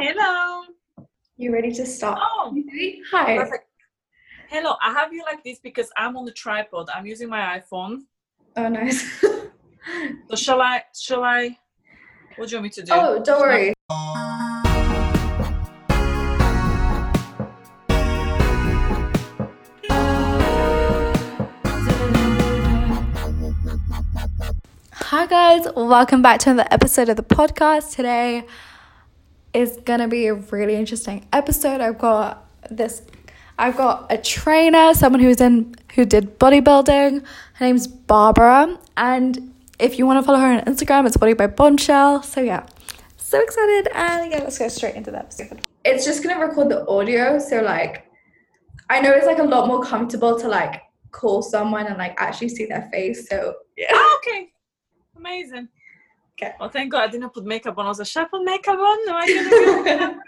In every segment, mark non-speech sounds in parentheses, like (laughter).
Hello. You ready to start? Oh, Hi. perfect. Hello. I have you like this because I'm on the tripod. I'm using my iPhone. Oh, nice. (laughs) So shall I? Shall I? What do you want me to do? oh, don't worry. Hi, guys. Welcome back to another episode of the podcast. Today is going to be a really interesting episode. I've got this. I've got a trainer, someone who's in who did bodybuilding. Her name's Barbara, and if you want to follow her on Instagram, it's Body by Bombshell. So yeah, so excited, and yeah, let's go straight into the episode. It's just gonna record the audio, so like, I know it's like a lot more comfortable to like call someone and like actually see their face. So yeah, Ah, okay. Amazing. Okay. Well, thank God I didn't put makeup on. I was like, should I put makeup on? Am I gonna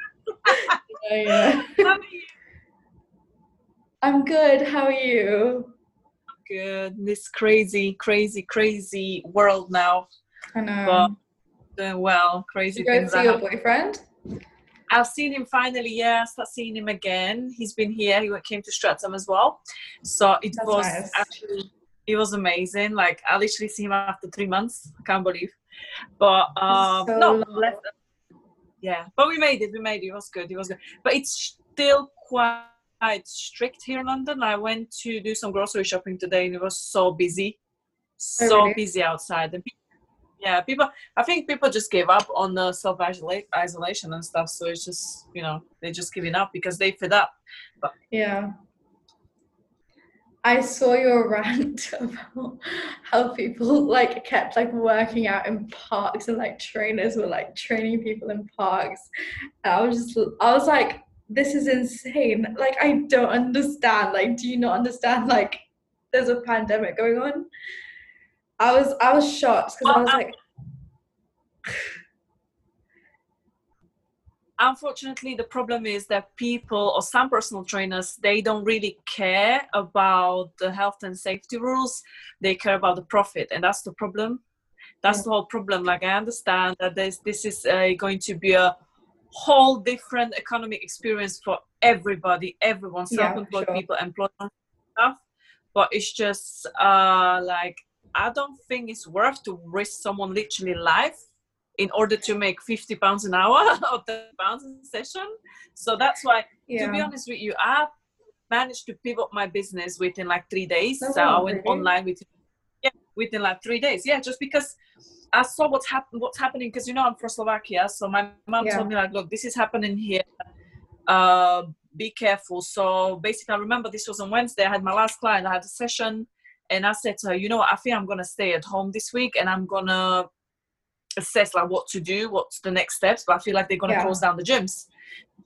be yeah. (laughs) (laughs) How are you? I'm good. How are you? Good. This crazy, crazy, crazy world now. I know. But doing well. Crazy Did you go see your boyfriend? I've seen him finally. Yeah, I start seeing him again. He's been here. He came to Streatham as well. So it That's was nice. actually it was amazing. Like I literally see him after three months. I can't believe. But um, So no, less yeah. But we made it. We made it. It was good. It was good. But it's still quite strict here in London. I went to do some grocery shopping today, and it was so busy, Oh, so really? busy outside. And pe- yeah, people. I think people just gave up on the self isolation and stuff. So it's just you know they're just giving up because they fed up. Yeah. I saw your (laughs) rant about how people like kept like working out in parks and like trainers were like training people in parks. And I was just I was like, this is insane. Like I don't understand. Like, do you not understand like there's a pandemic going on? I was I was shocked because I was like, unfortunately the problem is that people or some personal trainers they don't really care about the health and safety rules. They care about the profit and that's the problem. That's Yeah. the whole problem. Like i understand that this this is uh, going to be a whole different economic experience for everybody. Everyone self-employed sure. people employed stuff. But it's just uh like i don't think it's worth to risk someone literally life in order to make 50 pounds an hour (laughs) or 10 pounds a session. So that's why, to be honest with you, I managed to pivot my business within like three days. Oh, so I went online within, yeah, within like three days. Yeah, just because I saw what's, hap- what's happening, because you know I'm from Slovakia. So my mom Yeah. told me, like, look, this is happening here. Uh, be careful. So basically, I remember this was on Wednesday. I had my last client, I had a session. And I said to her, you know what, I think I'm going to stay at home this week and I'm going to assess like what to do, what's the next steps. But I feel like they're to Yeah. close down the gyms.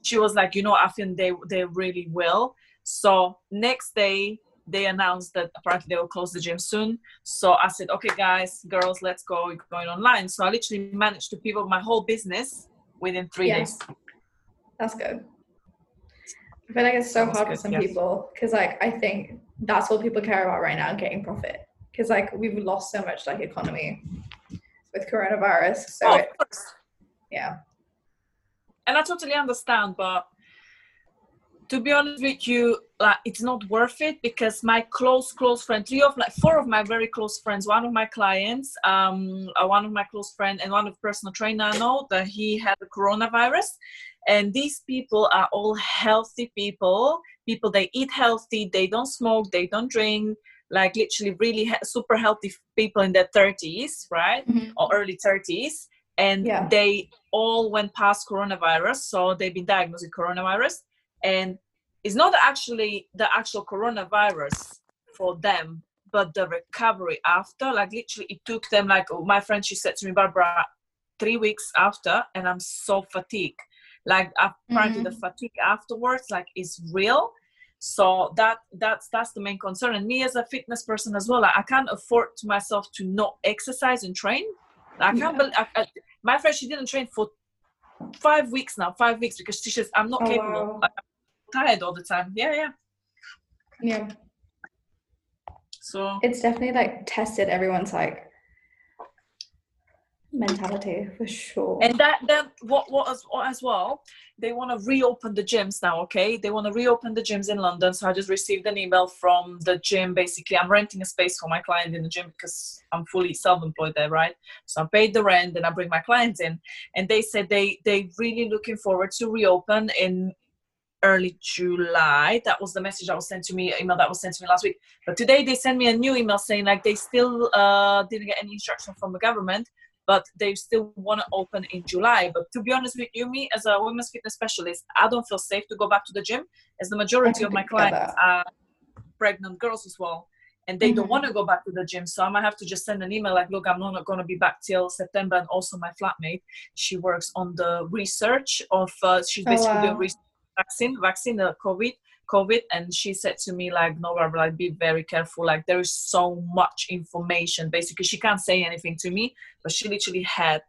She was like, you know, I think they they really will. So next day they announced that apparently they will close the gym soon. So I said, okay, guys, girls, let's go. We're going online. So I literally managed to pivot my whole business within three Yeah. days. That's good. I feel like it's so That's hard for some yes. people because, like, I think that's what people care about right now getting profit. Because, like, we've lost so much, like, economy with coronavirus. So, Oh, it, yeah. and I totally understand, but to be honest with you, like it's not worth it because my close, close friend, three of like four of my very close friends, one of my clients, um, uh, one of my close friend, and one of personal trainer I know that he had the coronavirus, and these people are all healthy people. People they eat healthy, they don't smoke, they don't drink, like literally really he- super healthy people in their thirties, right? Mm-hmm. or early 30s and Yeah. they all went past coronavirus. So they've been diagnosed with coronavirus. And it's not actually the actual coronavirus for them but the recovery after. Like literally it took them like oh, my friend she said to me barbara three weeks after and i'm so fatigued. Like apparently the mm-hmm. fatigue afterwards like is real so that that's that's the main concern and me as a fitness person as well i can't afford to myself to not exercise and train i can't Yeah. believe I, I, my friend she didn't train for five weeks now five weeks because she says i'm not Oh, capable wow. I'm tired all the time yeah yeah Yeah. so It's definitely, like, tested everyone's, like, mentality for sure. And that then what what as, as well, they want to reopen the gyms now. Okay, they want to reopen the gyms in London. So I just received an email from the gym. Basically, I'm renting a space for my client in the gym because I'm fully self-employed there, right? So I paid the rent and I bring my clients in, and they said they they really looking forward to reopen in early July. That was the message that was sent to me, email that was sent to me last week. But today they sent me a new email saying like they still uh, didn't get any instruction from the government, but they still want to open in July. But to be honest with you, me as a women's fitness specialist, I don't feel safe to go back to the gym as the majority of my clients are pregnant girls as well. And they mm-hmm. don't want to go back to the gym. So I might have to just send an email like, look, I'm not going to be back till September. And also my flatmate, she works on the research of, uh, she's basically oh, wow. doing research vaccine, vaccine, the COVID, COVID, and she said to me like, "No, like, be very careful. Like, there is so much information. Basically, she can't say anything to me, but she literally had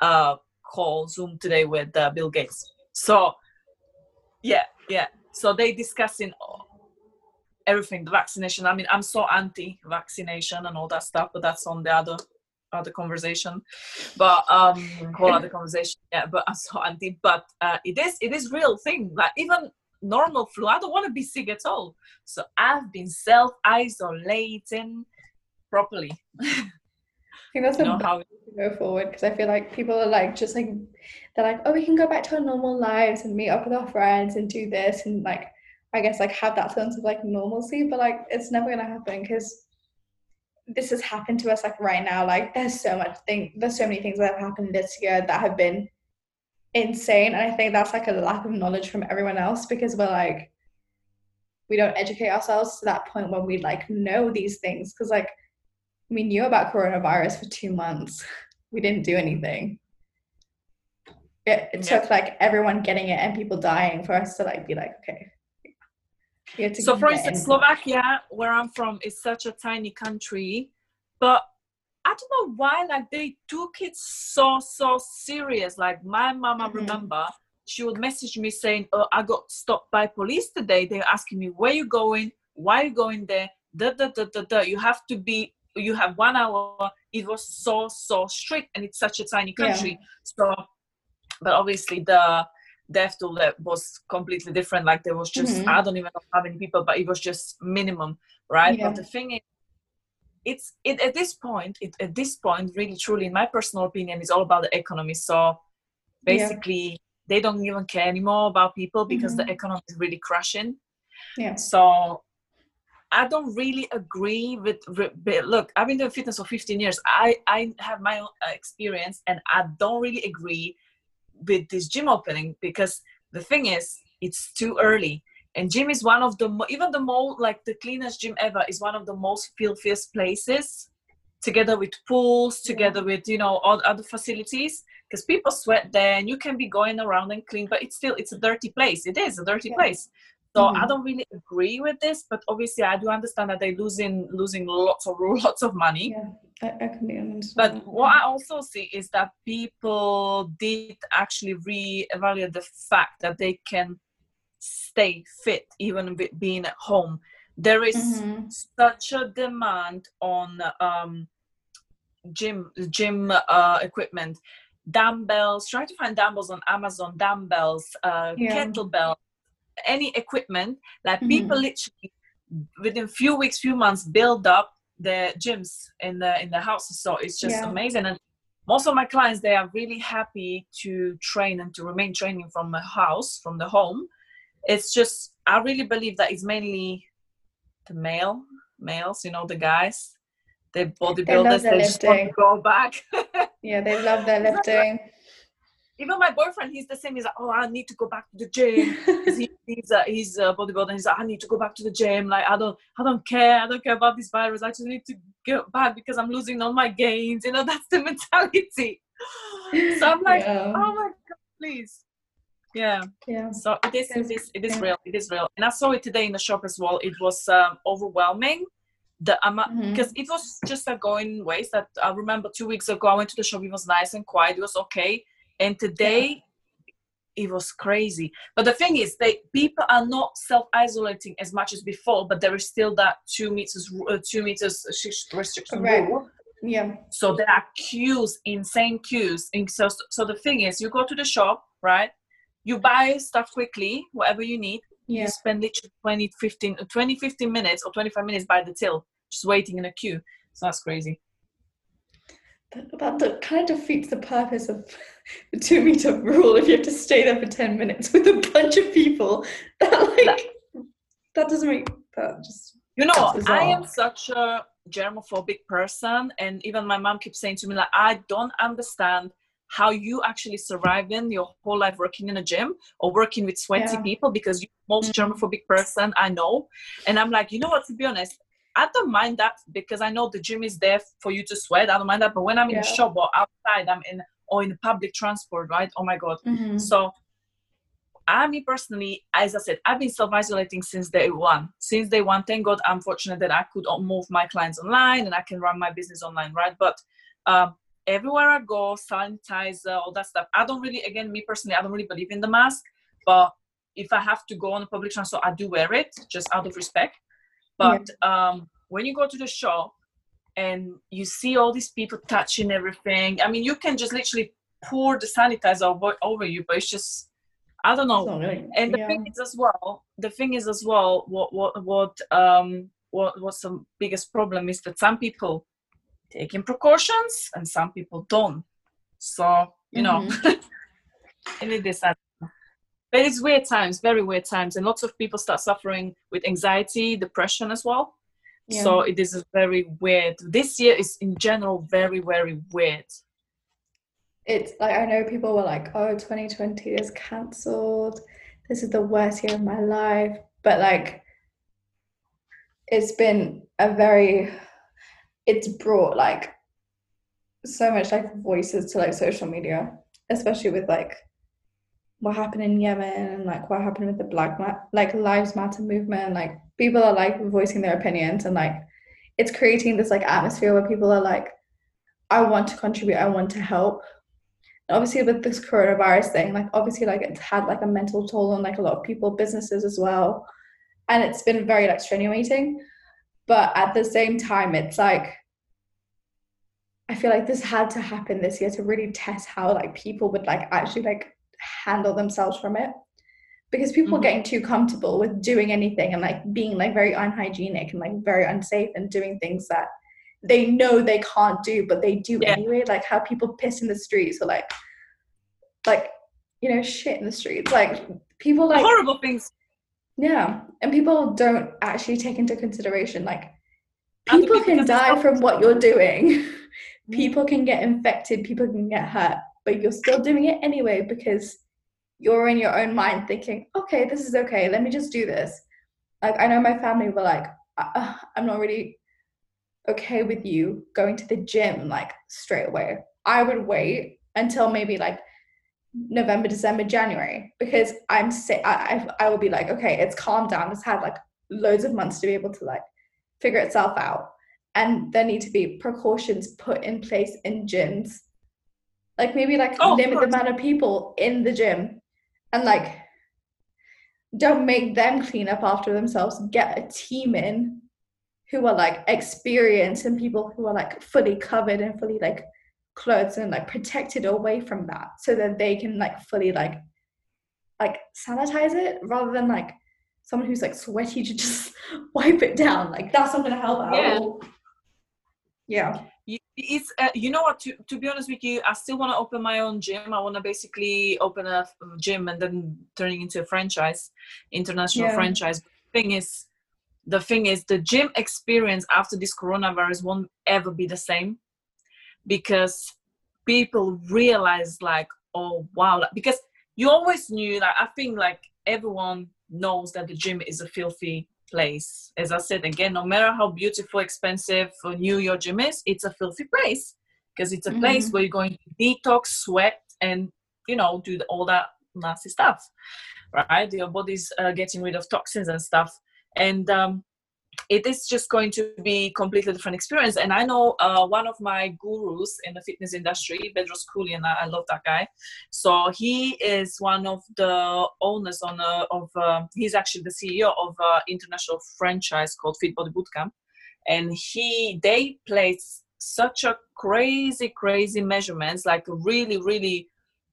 a call Zoom today with uh, Bill Gates. So, yeah, yeah. So they discussing everything, the vaccination. I mean, I'm so anti-vaccination and all that stuff, but that's on the other other conversation but um whole (laughs) other conversation yeah but i'm so anti but uh, it is it is real thing like even normal flu. I don't want to be sick at all. So i've been self-isolating properly. I think that's (laughs) you know, how to go forward because I feel like people are like just like they're like oh we can go back to our normal lives and meet up with our friends and do this and like I guess like have that sense of like normalcy but like it's never gonna happen because this has happened to us like right now. Like there's so much thing there's so many things that have happened this year that have been insane. And i think that's like a lack of knowledge from everyone else because we're like we don't educate ourselves to that point where we like know these things. Because like we knew about coronavirus for two months. We didn't do anything. It, it yeah. took like everyone getting it and people dying for us to like be like okay. So for instance slovakia where i'm from is such a tiny country. But i don't know why like they took it so so serious like my mama mm-hmm. remember she would message me saying oh i got stopped by police today they're asking me where you going why you going there da, da, da, da, da. you have to be you have one hour it was so so strict and it's such a tiny country yeah. so but obviously the death toll that was completely different like there was just mm-hmm. i don't even know how many people but it was just minimum right yeah. but the thing is it's it at this point it, at this point really truly in my personal opinion is all about the economy so basically yeah. they don't even care anymore about people because mm-hmm. the economy is really crashing yeah so I don't really agree with, look. I've been doing fitness for 15 years. I I have my own experience, and I don't really agree with this gym opening because the thing is it's too early and gym is one of the even the most like the cleanest gym ever is one of the most filthiest places together with pools together yeah. with you know all other facilities because people sweat there and you can be going around and clean but it's still it's a dirty place it is a dirty yeah. place so mm-hmm. I don't really agree with this, but obviously I do understand that they're losing losing lots of (laughs) lots of money. Yeah, I, I can. But what I also see is that people did actually re-evaluate the fact that they can stay fit even with being at home. There is mm-hmm. such a demand on um, gym gym uh, equipment dumbbells try to find dumbbells on amazon dumbbells uh, yeah. kettlebell any equipment like mm-hmm. people literally within few weeks few months build up their gyms in the in the houses so it's just yeah. amazing and most of my clients they are really happy to train and to remain training from the house from the home it's just i really believe that it's mainly the male males you know the guys the bodybuilders they, they just want to go back (laughs) yeah they love their lifting even my boyfriend, he's the same. He's like, oh, I need to go back to the gym. (laughs) he, he's a, he's a bodybuilder. He's like, I need to go back to the gym. Like, I don't, I don't care. I don't care about this virus. I just need to get back because I'm losing all my gains. You know, (laughs) that's the mentality. so I'm like, yeah. oh my god, please. Yeah. Yeah. So it is, it is, it is yeah. real. It is real. And I saw it today in the shop as well. It was um, overwhelming the amount because mm-hmm. it was just a going waste that i remember two weeks ago i went to the shop it was nice and quiet it was okay and today it was crazy but the thing is they people are not self-isolating as much as before but there is still that two meters uh, two meters restriction right. rule Yeah. So there are queues, insane queues. And so, so the thing is, you go to the shop, right? You buy stuff quickly, whatever you need. Yeah. You spend literally 20, 15, 20, 15 minutes or 25 minutes by the till, just waiting in a queue. So that's crazy. That, that kind of defeats the purpose of (laughs) the two meter rule if you have to stay there for 10 minutes with a bunch of people. (laughs) That, like, that doesn't make that just. You know, I am such a germophobic person, and even my mom keeps saying to me, like, I don't understand how you actually surviving your whole life working in a gym or working with sweaty Yeah. people because you're the most Mhm. germophobic person I know. And I'm like, you know what, to be honest, I don't mind that because I know the gym is there for you to sweat. I don't mind that. But when I'm in Yeah. a shop or outside, I'm in or in public transport, right? Oh my god. Mhm. So, I, me personally, as I said, I've been self-isolating since day one. Since day one, thank God, I'm fortunate that I could move my clients online and I can run my business online, right? But um, everywhere I go, sanitizer, all that stuff. I don't really, again, me personally, I don't really believe in the mask. But if I have to go on a public transport, I do wear it just out of respect. But um, when you go to the shop and you see all these people touching everything, I mean, you can just literally pour the sanitizer over, over you, but it's just, I don't know. And the yeah. thing is as well, the thing is as well, what what what um what what's the biggest problem is that some people taking precautions and some people don't. So you know, Mm-hmm. I need this. Know. But it's weird times, very weird times, and lots of people start suffering with anxiety, depression as well. Yeah. So it is very weird. This year is in general very very weird. it's like I know people were like, "Oh, 2020 is cancelled. This is the worst year of my life." But like, it's been a very, it's brought like so much like voices to like social media, especially with like what happened in Yemen and like what happened with the Black Ma- like Lives Matter movement. Like people are like voicing their opinions and like it's creating this like atmosphere where people are like, I want to contribute, I want to help obviously with this coronavirus thing like obviously like it's had like a mental toll on like a lot of people businesses as well and it's been very like strenuating but at the same time it's like i feel like this had to happen this year to really test how like people would like actually like handle themselves from it because people Mhm. are getting too comfortable with doing anything and like being like very unhygienic and like very unsafe and doing things that they know they can't do but they do Yeah. anyway like how people piss in the streets or like like you know shit in the streets like people like Horrible things. Yeah and people don't actually take into consideration like people people can die from what you're doing. (laughs) People can get infected people can get hurt but you're still doing it anyway because you're in your own mind thinking okay this is okay let me just do this. Like i know my family were like uh, i'm not really okay with you going to the gym like straight away. I would wait until maybe like november december january because i'm sick I, I i will be like okay it's calmed down. It's had like loads of months to be able to like figure itself out. And there need to be precautions put in place in gyms. Like maybe like Oh, limit the amount of people in the gym and like don't make them clean up after themselves. Get a team in who are like experienced and people who are like fully covered and fully like clothed and like protected away from that so that they can like fully like like sanitize it rather than like someone who's like sweaty to (laughs) just wipe it down. Like that's not gonna help out Yeah. yeah. You- it's uh, you know what to, to be honest with you i still want to open my own gym. I want to basically open a gym and then turning into a franchise international Yeah. franchise. Thing is the thing is the gym experience after this coronavirus won't ever be the same because people realize like oh wow because you always knew like i think like everyone knows that the gym is a filthy place. As i said again no matter how beautiful expensive or new your gym is it's a filthy place. Because it's a place Mhm. where you're going to detox sweat and you know do the, all that nasty stuff right? Your body's uh, getting rid of toxins and stuff. And um, it is just going to be completely different experience. And i know uh, one of my gurus in the fitness industry bedros Keuilian, I, I love that guy. So he is one of the owners on a, of uh, he's actually the ceo of an international franchise called fit body bootcamp. And he they place such a crazy crazy measurements like really really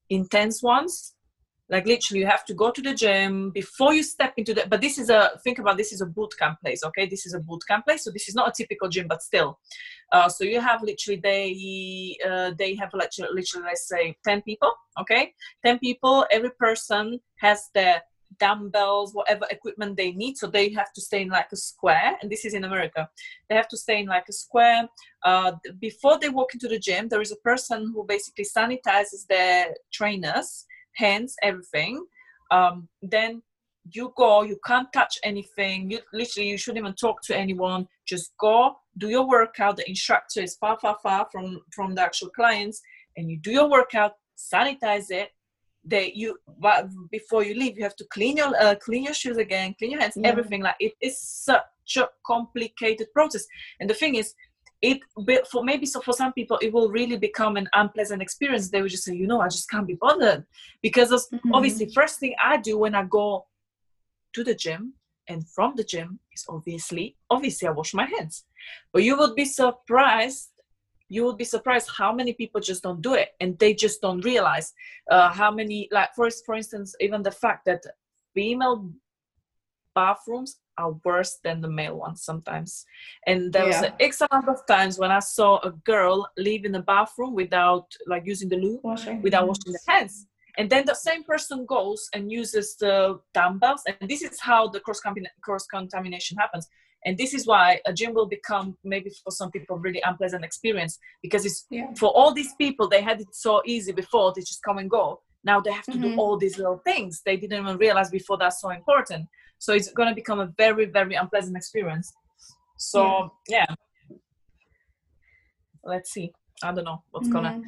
intense ones like literally you have to go to the gym before you step into the but this is a think about this is a boot camp place okay? This is a boot camp place so this is not a typical gym but still. Uh, so you have literally they uh, they have literally, literally let's say 10 people okay? 10 people every person has their dumbbells whatever equipment they need so they have to stay in like a square and this is in america. They have to stay in like a square uh, before they walk into the gym there is a person who basically sanitizes their trainers hands, everything. Um, then you go, you can't touch anything. You literally you shouldn't even talk to anyone. Just go, do your workout. The instructor is far, far, far from from the actual clients, and you do your workout, sanitize it. They you but before you leave, you have to clean your uh, clean your shoes again, clean your hands, yeah. everything. Like it is such a complicated process. And the thing is, it for maybe so for some people it will really become an unpleasant experience. They will just say you know i just can't be bothered. Because mm-hmm. obviously first thing i do when i go to the gym and from the gym is obviously obviously i wash my hands. But you would be surprised you would be surprised how many people just don't do it and they just don't realize uh, how many like for, for instance even the fact that female bathrooms are worse than the male ones sometimes. And there yeah. was an X amount of times when I saw a girl leave in the bathroom without like using the loo, washing. without washing the hands. And then the same person goes and uses the dumbbells, and this is how the cross cross contamination happens. And this is why a gym will become maybe for some people really unpleasant experience because it's yeah. for all these people they had it so easy before they just come and go. Now they have to mm-hmm. do all these little things they didn't even realize before that's so important so it's going to become a very very unpleasant experience. So yeah, yeah. let's see. I don't know what's gonna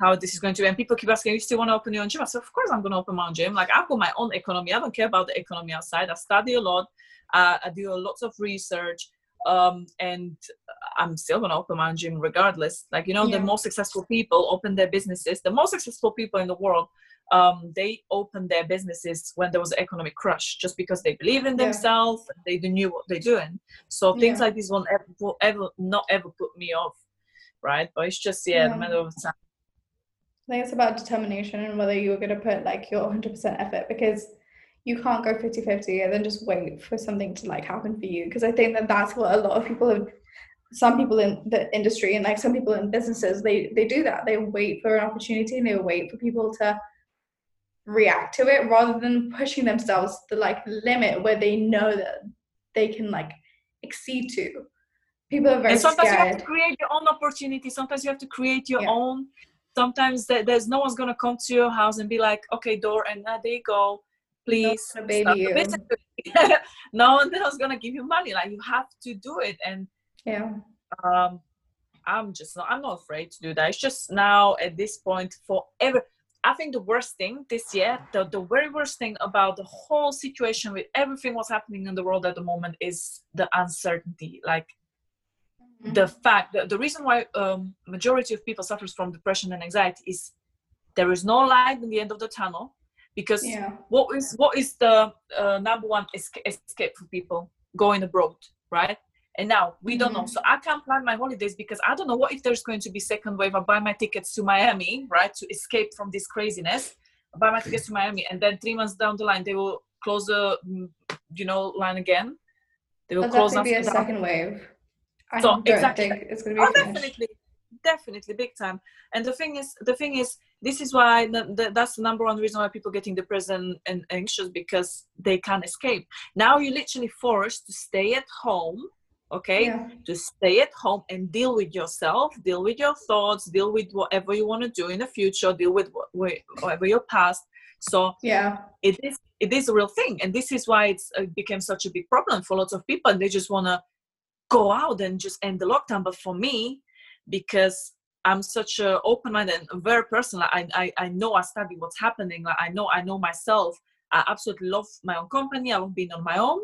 how this is going to be. And people keep asking you still want to open your own gym? I said of course i'm going to open my own gym. Like i've got my own economy. I don't care about the economy outside. I study a lot. Uh, i do a lot of research um, and I'm still gonna open my own gym regardless. Like you know, yeah. the most successful people open their businesses. The most successful people in the world um, they opened their businesses when there was an economic crash just because they believe in themselves yeah. they knew what they're doing so things yeah. like this won't ever, will ever not ever put me off right but it's just yeah, yeah. the matter of time I think it's about determination and whether you're going to put like your 100% effort because you can't go 50-50 and then just wait for something to like happen for you because I think that that's what a lot of people have some people in the industry and like some people in businesses they they do that they wait for an opportunity and they wait for people to react to it rather than pushing themselves to like limit where they know that they can like exceed to. People are very and sometimes scared. you have to create your own opportunity. Sometimes you have to create your yeah. own. Sometimes there's no one's gonna come to your house and be like, "Okay, door, and uh, there you go, please." No, baby, (laughs) no one else gonna give you money. Like you have to do it, and yeah. Um, I'm just not. I'm not afraid to do that. It's just now at this point, forever I think the worst thing this year, the, the very worst thing about the whole situation with everything what's happening in the world at the moment is the uncertainty. Like mm-hmm. the fact that the reason why um, majority of people suffers from depression and anxiety is there is no light in the end of the tunnel because yeah. what is what is the uh, number one escape for people going abroad, right? And now we don't mm-hmm. know so i can't plan my holidays because i don't know what if there's going to be second wave. I buy my tickets to miami right to escape from this craziness. I buy my tickets to miami and then three months down the line they will close the mm, you know line again. They will That's close be a down. second wave. I so exactly. it's going to be oh, definitely. Definitely big time. And the thing is the thing is this is why the, the, that's the number one reason why people getting depressed and, and anxious because they can't escape. Now you're literally forced to stay at home okay? Yeah. to stay at home and deal with yourself deal with your thoughts deal with whatever you want to do in the future deal with whatever your past. So yeah. it is it is a real thing and this is why it's it became such a big problem for lots of people and they just want to go out and just end the lockdown. But for me because i'm such a open minded and very personal I, I i know i study what's happening like i know i know myself. I absolutely love my own company i love being on my own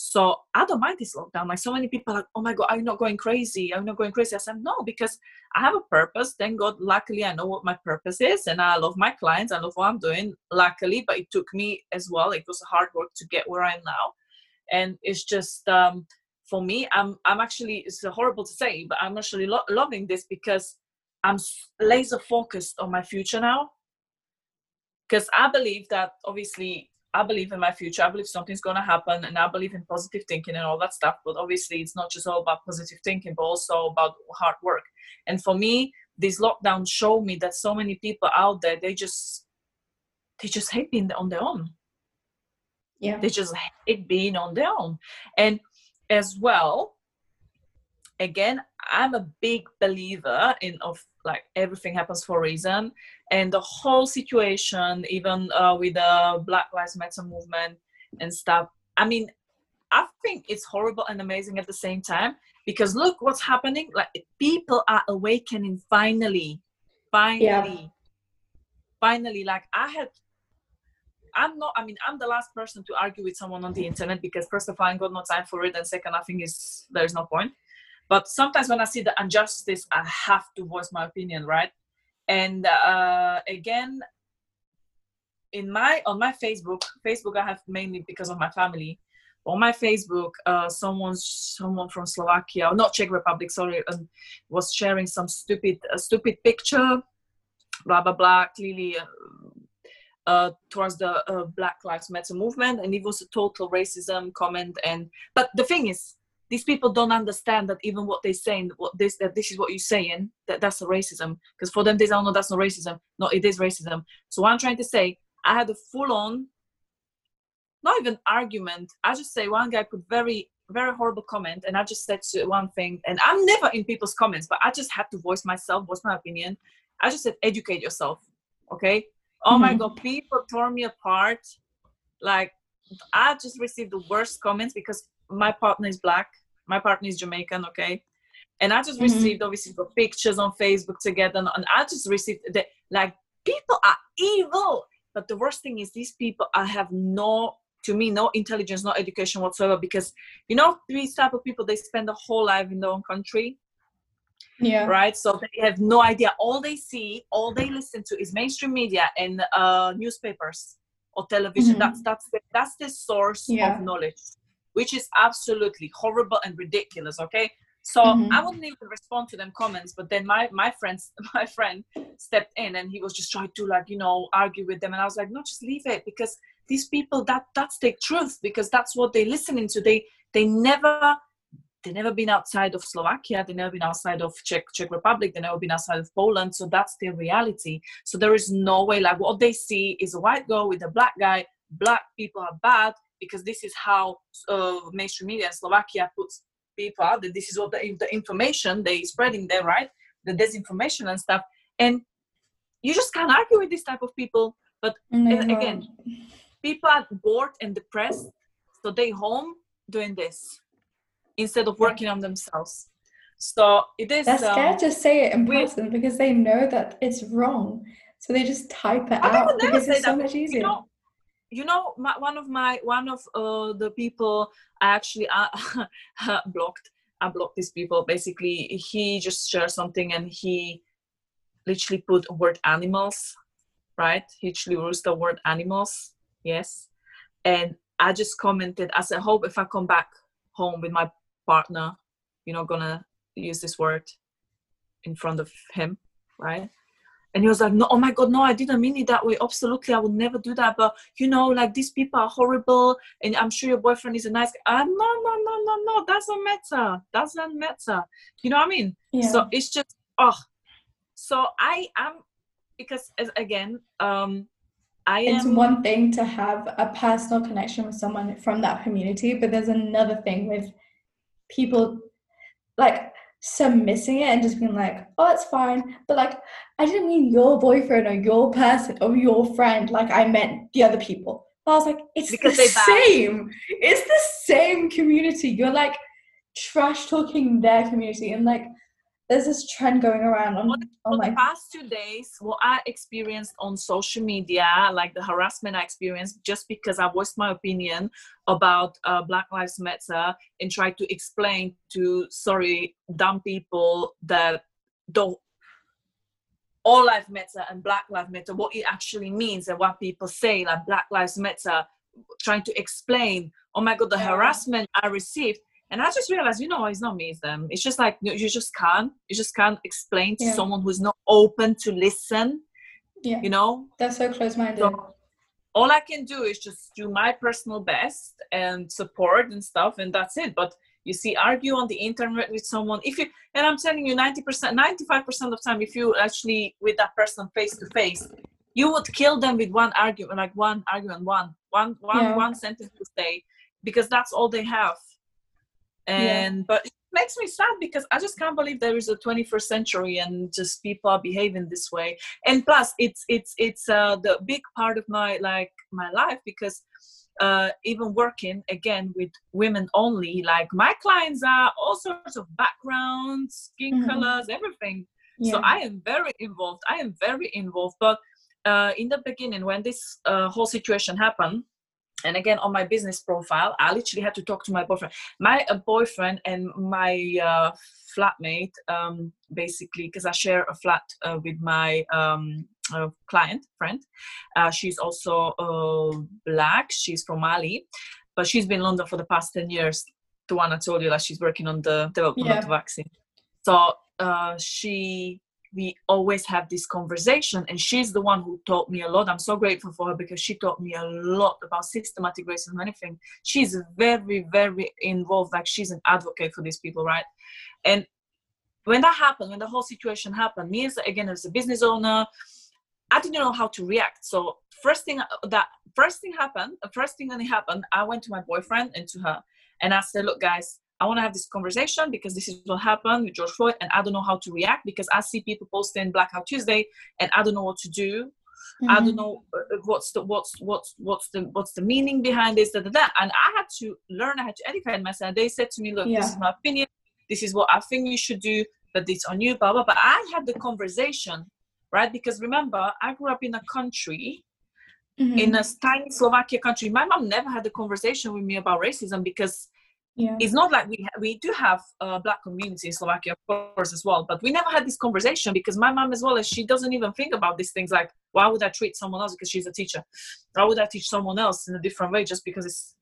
so I don't mind this lockdown. Like so many people are like, oh my God, you not going crazy? You not going crazy? I said, no, because I have a purpose. Thank God, luckily, I know what my purpose is and I love my clients. I love what I'm doing, luckily, but it took me as well. It was a hard work to get where I am now. And it's just, um, for me i'm i'm actually it's horrible to say but i'm actually lo- loving this because i'm laser focused on my future now because i believe that obviously i believe in my future. I believe something's going to happen and i believe in positive thinking and all that stuff but obviously it's not just all about positive thinking but also about hard work. And for me this lockdown showed me that so many people out there they just they just hate being on their own. Yeah. They just hate being on their own. And as well again i'm a big believer in of like everything happens for a reason and the whole situation even uh, with the black lives matter movement and stuff i mean i think it's horrible and amazing at the same time because look what's happening like people are awakening finally finally yeah. finally like i had I'm not, I mean, I'm the last person to argue with someone on the internet because, first of all, I got no time for it. And second, I think is there's no point. But sometimes when I see the injustice, I have to voice my opinion, right? And uh, again, in my on my Facebook, Facebook I have mainly because of my family. On my Facebook, uh, someone someone from Slovakia, not Czech Republic, sorry, um, was sharing some stupid uh, stupid picture, blah blah blah. Clearly, uh, uh, towards the uh, Black Lives Matter movement, and it was a total racism comment. And but the thing is, these people don't understand that even what they're saying, what this that this is what you're saying, that that's a racism. Because for them, they don't know that's not racism. No, it is racism. So what I'm trying to say, I had a full-on, not even argument. I just say one guy put very very horrible comment and i just said one thing and i'm never in people's comments but i just had to voice myself voice my opinion i just said educate yourself okay oh mm-hmm. my god people tore me apart like i just received the worst comments because my partner is black my partner is jamaican okay? And i just mm-hmm. received obviously the pictures on facebook together and i just received the like people are evil. But the worst thing is these people i have no to me no intelligence no education whatsoever because you know these type of people they spend the whole life in their own country. Yeah. Right? So they have no idea. All they see all they listen to is mainstream media and uh, newspapers or television. Mm-hmm. that's that's the, that's the source yeah. of knowledge which is absolutely horrible and ridiculous okay so mm-hmm. i wouldn't even respond to them comments but then my my friends (laughs) my friend stepped in and he was just trying to like you know argue with them and i was like no just leave it because these people that that's the truth because that's what they're listening to they they never they never been outside of Slovakia, they never been outside of Czech Czech Republic, they never been outside of Poland. So that's their reality. So there is no way like what they see is a white girl with a black guy. Black people are bad because this is how uh, mainstream media in Slovakia puts people out. That this is what the, the information they spreading there, right? The disinformation and stuff. And you just can't argue with this type of people. But Never. again, people are bored and depressed, so they home doing this instead of working on themselves. So it is. They're scared um, to say it in person because they know that it's wrong. So they just type it I out because it's so much easier. You know, you know my, one of my one of uh, the people I actually uh, (laughs) blocked. I blocked these people. Basically, he just shared something and he literally put word animals, right? He literally used the word animals. Yes, and I just commented. I said, "Hope if I come back home with my partner you're not gonna use this word in front of him right and he was like no oh my god no i didn't mean it that way. Absolutely i would never do that. But you know like these people are horrible and i'm sure your boyfriend is a nice guy. Uh, no no no no no doesn't matter. Doesn't matter. You know what i mean? Yeah. so it's just oh. So i am because as, again um I it's one thing to have a personal connection with someone from that community but there's another thing with people like submitting it and just being like, oh, it's fine. But like, I didn't mean your boyfriend or your person or your friend. Like, I meant the other people. But I was like, it's because the same. It's the same community. You're like trash talking their community and like there's this trend going around on, on for the past two days what i experienced on social media like the harassment i experienced just because i voiced my opinion about uh, black lives matter and tried to explain to sorry dumb people that the all lives matter and black lives matter what it actually means and what people say like black lives matter trying to explain oh my god the harassment i received and i just realized you know it's not me it's them it's just like you just can't you just can't explain to Yeah. someone who's not open to listen Yeah. you know They're so close-minded. so all I can do is just do my personal best and support and stuff, and that's it. But you see, argue on the internet with someone, if you, and I'm telling you, 90%, 95% of time, if you actually with that person face to face, you would kill them with one argument, like one argument, one, one, one, Yeah. one sentence to say, because that's all they have. And but it makes me sad because I just can't believe there is a 21st century and just people are behaving this way. And plus it's it's it's uh the big part of my like my life because uh even working again with women only like my clients are all sorts of backgrounds skin Mhm. colors everything. Yeah. so i am very involved. I am very involved. But uh in the beginning when this uh, whole situation happened and again on my business profile i literally had to talk to my boyfriend. My uh, boyfriend and my uh, flatmate um, basically because i share a flat uh, with my um, uh, client friend. Uh, she's also uh, black. She's from mali but she's been in london for the past 10 years. The one i told you that she's working on the development Yeah. of the vaccine. So uh, she we always have this conversation and she's the one who taught me a lot. I'm so grateful for her because she taught me a lot about systematic racism and anything she's very very involved like she's an advocate for these people right? And when that happened when the whole situation happened me as again as a business owner i didn't know how to react. So first thing uh, that first thing happened the first thing that happened i went to my boyfriend and to her and i said look guys I want to have this conversation because this is what happened with George Floyd, and I don't know how to react because I see people posting Blackout Tuesday, and I don't know what to do. I Mhm. don't know uh, what's the what's what's what's the what's the meaning behind this, da, da, da. and I had to learn. I had to educate myself. They said to me, "Look, Yeah. this is my opinion. This is what I think you should do, but it's on you." Blah blah. But I had the conversation, right? Because remember, I grew up in a country Mhm. in a tiny Slovakia country. My mom never had a conversation with me about racism because yeah. it's not like we ha- we do have a black community in Slovakia, of course, as well. But we never had this conversation because my mom, as well as she doesn't even think about these things. Like, why would I treat someone else because she's a teacher? Why would I teach someone else in a different way just because it's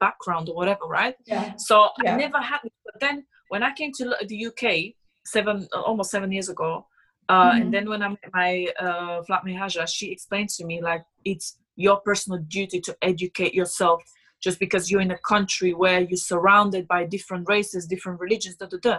background or whatever, right? yeah. So Yeah. I never had. it. But then when I came to the UK seven, uh, almost seven years ago, uh, Mhm. and then when I met my uh, flatmate Haja, she explained to me like it's your personal duty to educate yourself. Just because you're in a country where you're surrounded by different races, different religions, da da da,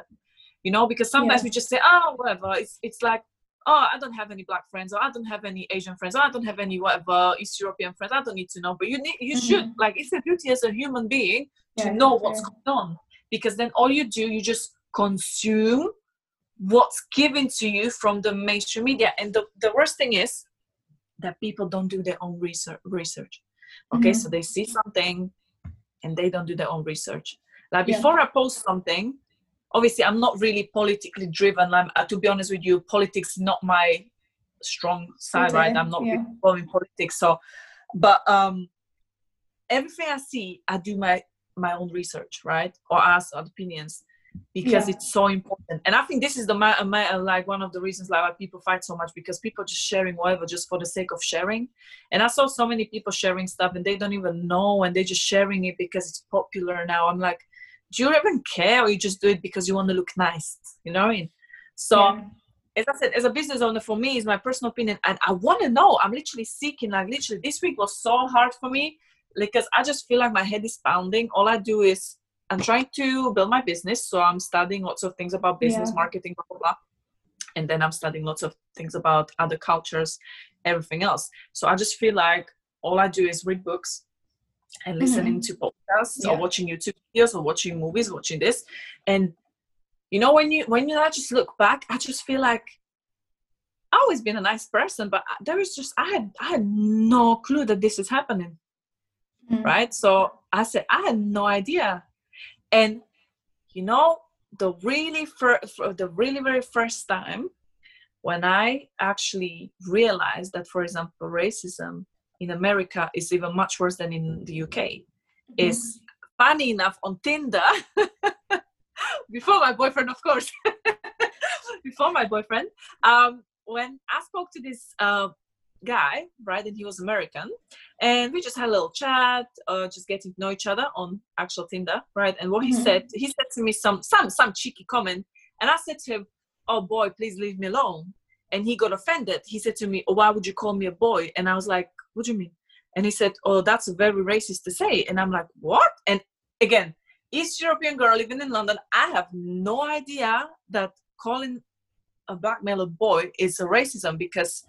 you know. Because sometimes Yeah. we just say, "Oh, whatever." It's it's like, "Oh, I don't have any black friends, or I don't have any Asian friends, or I don't have any whatever East European friends. I don't need to know." But you need, you should Mhm. like it's a duty as a human being to Yeah, know exactly. what's going on because then all you do you just consume what's given to you from the mainstream media and the, the worst thing is that people don't do their own research research okay Mhm. so they see something and they don't do their own research like Yeah. before i post something obviously i'm not really politically driven like uh, to be honest with you politics is not my strong side right i'm not yeah. following politics so but um everything i see i do my my own research right or ask other opinions because Yeah. it's so important and i think this is the like one of the reasons like why people fight so much because people just sharing whatever just for the sake of sharing and i saw so many people sharing stuff and they don't even know and they're just sharing it because it's popular now i'm like do you even care or you just do it because you want to look nice you know what i mean so Yeah. as I said, as a business owner, for me, is my personal opinion, and I want to know. I'm literally seeking, like literally, this week was so hard for me because I just feel like my head is pounding. All I do is I'm trying to build my business, so I'm studying lots of things about business, Yeah. marketing, blah blah blah, and then I'm studying lots of things about other cultures, everything else. So I just feel like all I do is read books and listening to podcasts or watching YouTube videos or watching movies, watching this, and you know when you when you I just look back, I just feel like I've always been a nice person, but there is just I had I had no clue that this is happening, Mhm. right? So I said I had no idea, and you know the really first the really very first time when I actually realized that, for example, racism in America is even much worse than in the UK is funny enough on Tinder (laughs) before my boyfriend, of course, (laughs) before my boyfriend, um, when I spoke to this uh, guy, right? And he was American. And we just had a little chat, uh, just getting to know each other on actual Tinder, right? And what he Mhm. said, he said to me some some some cheeky comment. And I said to him, Oh boy, please leave me alone. And he got offended. He said to me, Oh, why would you call me a boy? And I was like, What do you mean? And he said, Oh, that's very racist to say. And I'm like, What? And again, East European girl living in London, I have no idea that calling a black male a boy is a racism because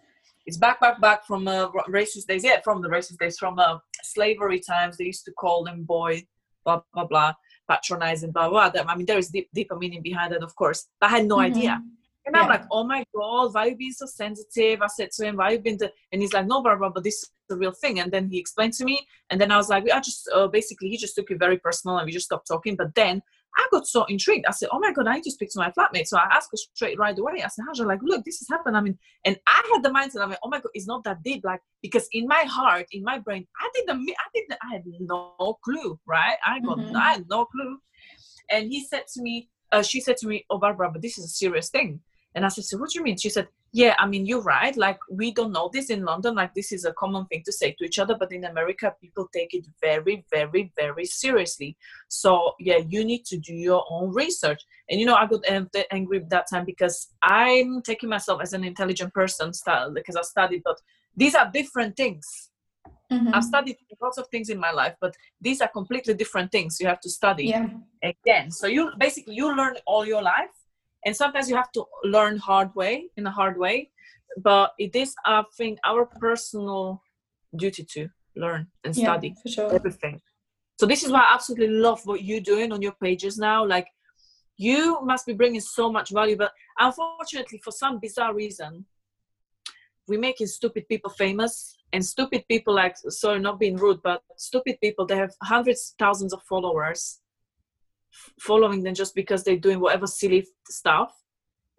it's back, back, back from uh, racist days. Yeah, from the racist days, from uh, slavery times. They used to call them boy, blah, blah, blah, patronizing, blah, blah. That- I mean, there is deep, deeper meaning behind that, of course. But I had no idea. Mhm. And I'm like, oh my God, why you being so sensitive? I said to him, why you been the, and he's like, no, blah, blah, but this is the real thing. And then he explained to me. And then I was like, I just, uh, basically, he just took it very personal and we just stopped talking. But then I got so intrigued. I said, oh my God, I need to speak to my flatmate. So I asked her straight right away. I said, Haja, like, look, this has happened. I mean, and I had the mindset, I mean, oh my God, it's not that deep. Like, because in my heart, in my brain, I didn't, I didn't, I had no clue, right? I got, Mhm. I had no clue. And he said to me, uh, she said to me, oh, Barbara, but this is a serious thing. And I said, so what do you mean? She said, yeah, I mean, you're right. Like, we don't know this in London. Like, this is a common thing to say to each other. But in America, people take it very, very, very seriously. So, yeah, you need to do your own research. And, you know, I got angry that time because I'm taking myself as an intelligent person style because I studied, but these are different things. Mhm. I've studied lots of things in my life, but these are completely different things you have to study Yeah. again. So you basically you learn all your life, and sometimes you have to learn hard way in a hard way. But it is, I think, our personal duty to learn and Yeah, study for sure. everything. So this is why I absolutely love what you're doing on your pages now. Like you must be bringing so much value, but unfortunately, for some bizarre reason, we're making stupid people famous. And stupid people, like sorry, not being rude, but stupid people, they have hundreds, thousands of followers following them just because they're doing whatever silly stuff.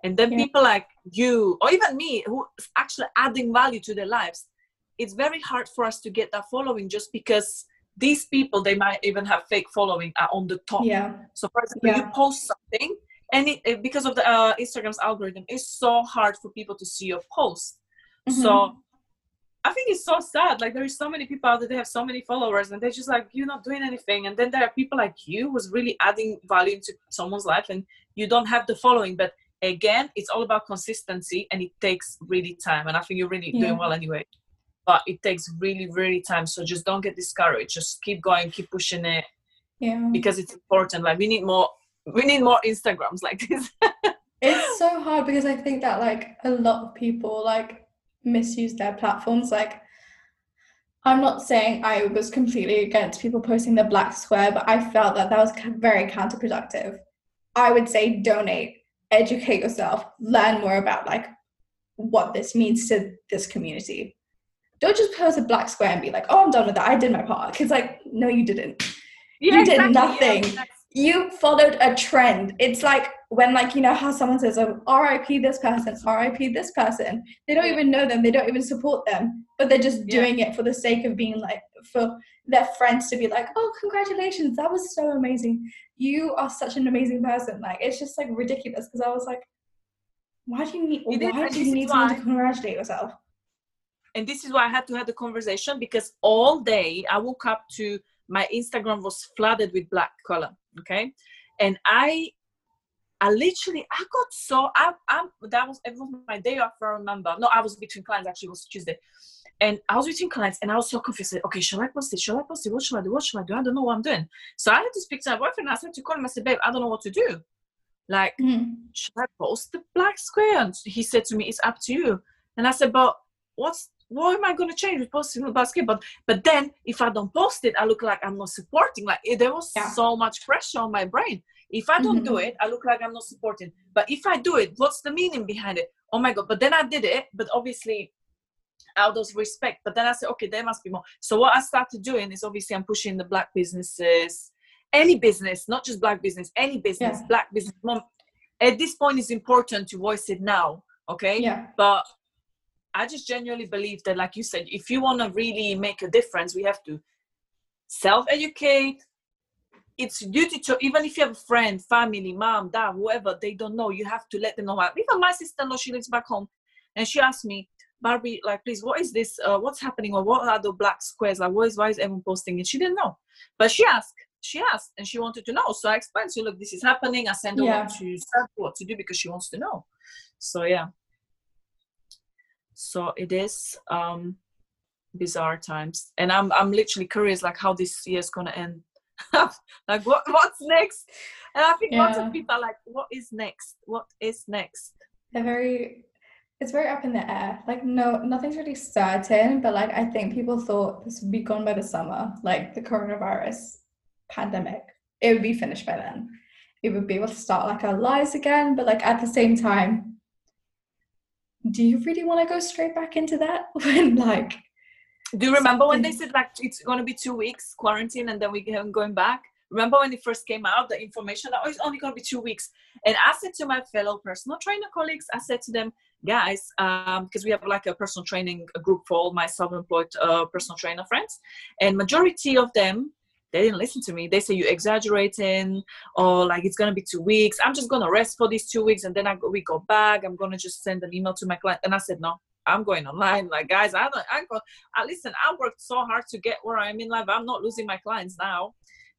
And then Yeah. people like you, or even me, who actually adding value to their lives, it's very hard for us to get that following just because these people they might even have fake following are on the top Yeah. so for example you post something and it, because of the uh, instagram's algorithm it's so hard for people to see your post Mhm. so i think it's so sad like there is so many people out there they have so many followers and they're just like you're not doing anything and then there are people like you who's really adding value to someone's life and you don't have the following but again it's all about consistency and it takes really time and i think you're really Yeah. doing well anyway but it takes really really time so just don't get discouraged just keep going keep pushing it yeah. because it's important like we need more we need more instagrams like this (laughs) It's so hard because I think that like a lot of people like misuse their platforms. Like, I'm not saying I was completely against people posting the black square, but I felt that that was very counterproductive. I would say donate, educate yourself, learn more about like what this means to this community. Don't just post a black square and be like, "Oh, I'm done with that. I did my part." Because like, no, you didn't. You did exactly, nothing. yeah. You followed a trend. It's like when, like, you know, how someone says, um, oh, RIP this person, RIP this person. They don't even know them, they don't even support them, but they're just Yeah. doing it for the sake of being like, for their friends to be like, oh, congratulations, that was so amazing. You are such an amazing person. Like, it's just like ridiculous because I was like, why do you need, why do you need someone to congratulate yourself? and this is why i had to have the conversation because all day i woke up to my instagram was flooded with black color okay and i i literally i got so i i that was it was my day off i remember no i was between clients actually it was tuesday and I was between clients and I was so confused. Like, okay, shall I post it? Shall I post it? What shall I do? What shall I do? I don't know what I'm doing. So I had to speak to my boyfriend. I said to call him, I said, babe, I don't know what to do. Like, Mhm. should I post the black square? And he said to me, it's up to you. And I said, but what's what am I going to change with posting the square? But but then if I don't post it, I look like I'm not supporting. Like there was Yeah. so much pressure on my brain. If I don't do Mhm. it, I look like I'm not supporting. But if I do it, what's the meaning behind it? Oh my god! But then I did it. But obviously, out of respect. But then I said, okay, there must be more. So what I started doing is obviously I'm pushing the black businesses, any business, not just black business, any business, Yeah. black business. Mom, at this point, it's important to voice it now. Okay. Yeah. But I just genuinely believe that, like you said, if you want to really make a difference, we have to self-educate. It's duty to even if you have a friend, family, mom, dad, whoever they don't know, you have to let them know. Even my sister-in-law, she lives back home, and she asked me, Barbie, like, please, what is this? Uh, what's happening? Or what are the black squares? Like, what is, why is everyone posting it? She didn't know. But she asked, she asked, and she wanted to know. So I explained to her, look, this is happening. I sent her Yeah. what to what to do because she wants to know. So yeah. So it is um bizarre times. And I'm I'm literally curious like how this year is gonna end. (laughs) like what what's next? And I think lots Yeah. of people are like, what is next? What is next? they're very it's very up in the air like no nothing's really certain but like i think people thought this would be gone by the summer like the coronavirus pandemic it would be finished by then we would be able to start like our lives again but like at the same time do you really want to go straight back into that (laughs) when like Do you remember when they said like it's gonna be two weeks quarantine and then we can going back? Remember when it first came out, the information that oh, it's only gonna be two weeks. And I said to my fellow personal trainer colleagues, I said to them, guys, um, because we have like a personal training group for all my self-employed uh, personal trainer friends, and majority of them they didn't listen to me. They say you're exaggerating, or like it's gonna be two weeks. I'm just gonna rest for these two weeks, and then I we go back. I'm gonna just send an email to my client. And I said no, I'm going online. Like guys, I don't. I go. I listen. I worked so hard to get where I am in life. I'm not losing my clients now.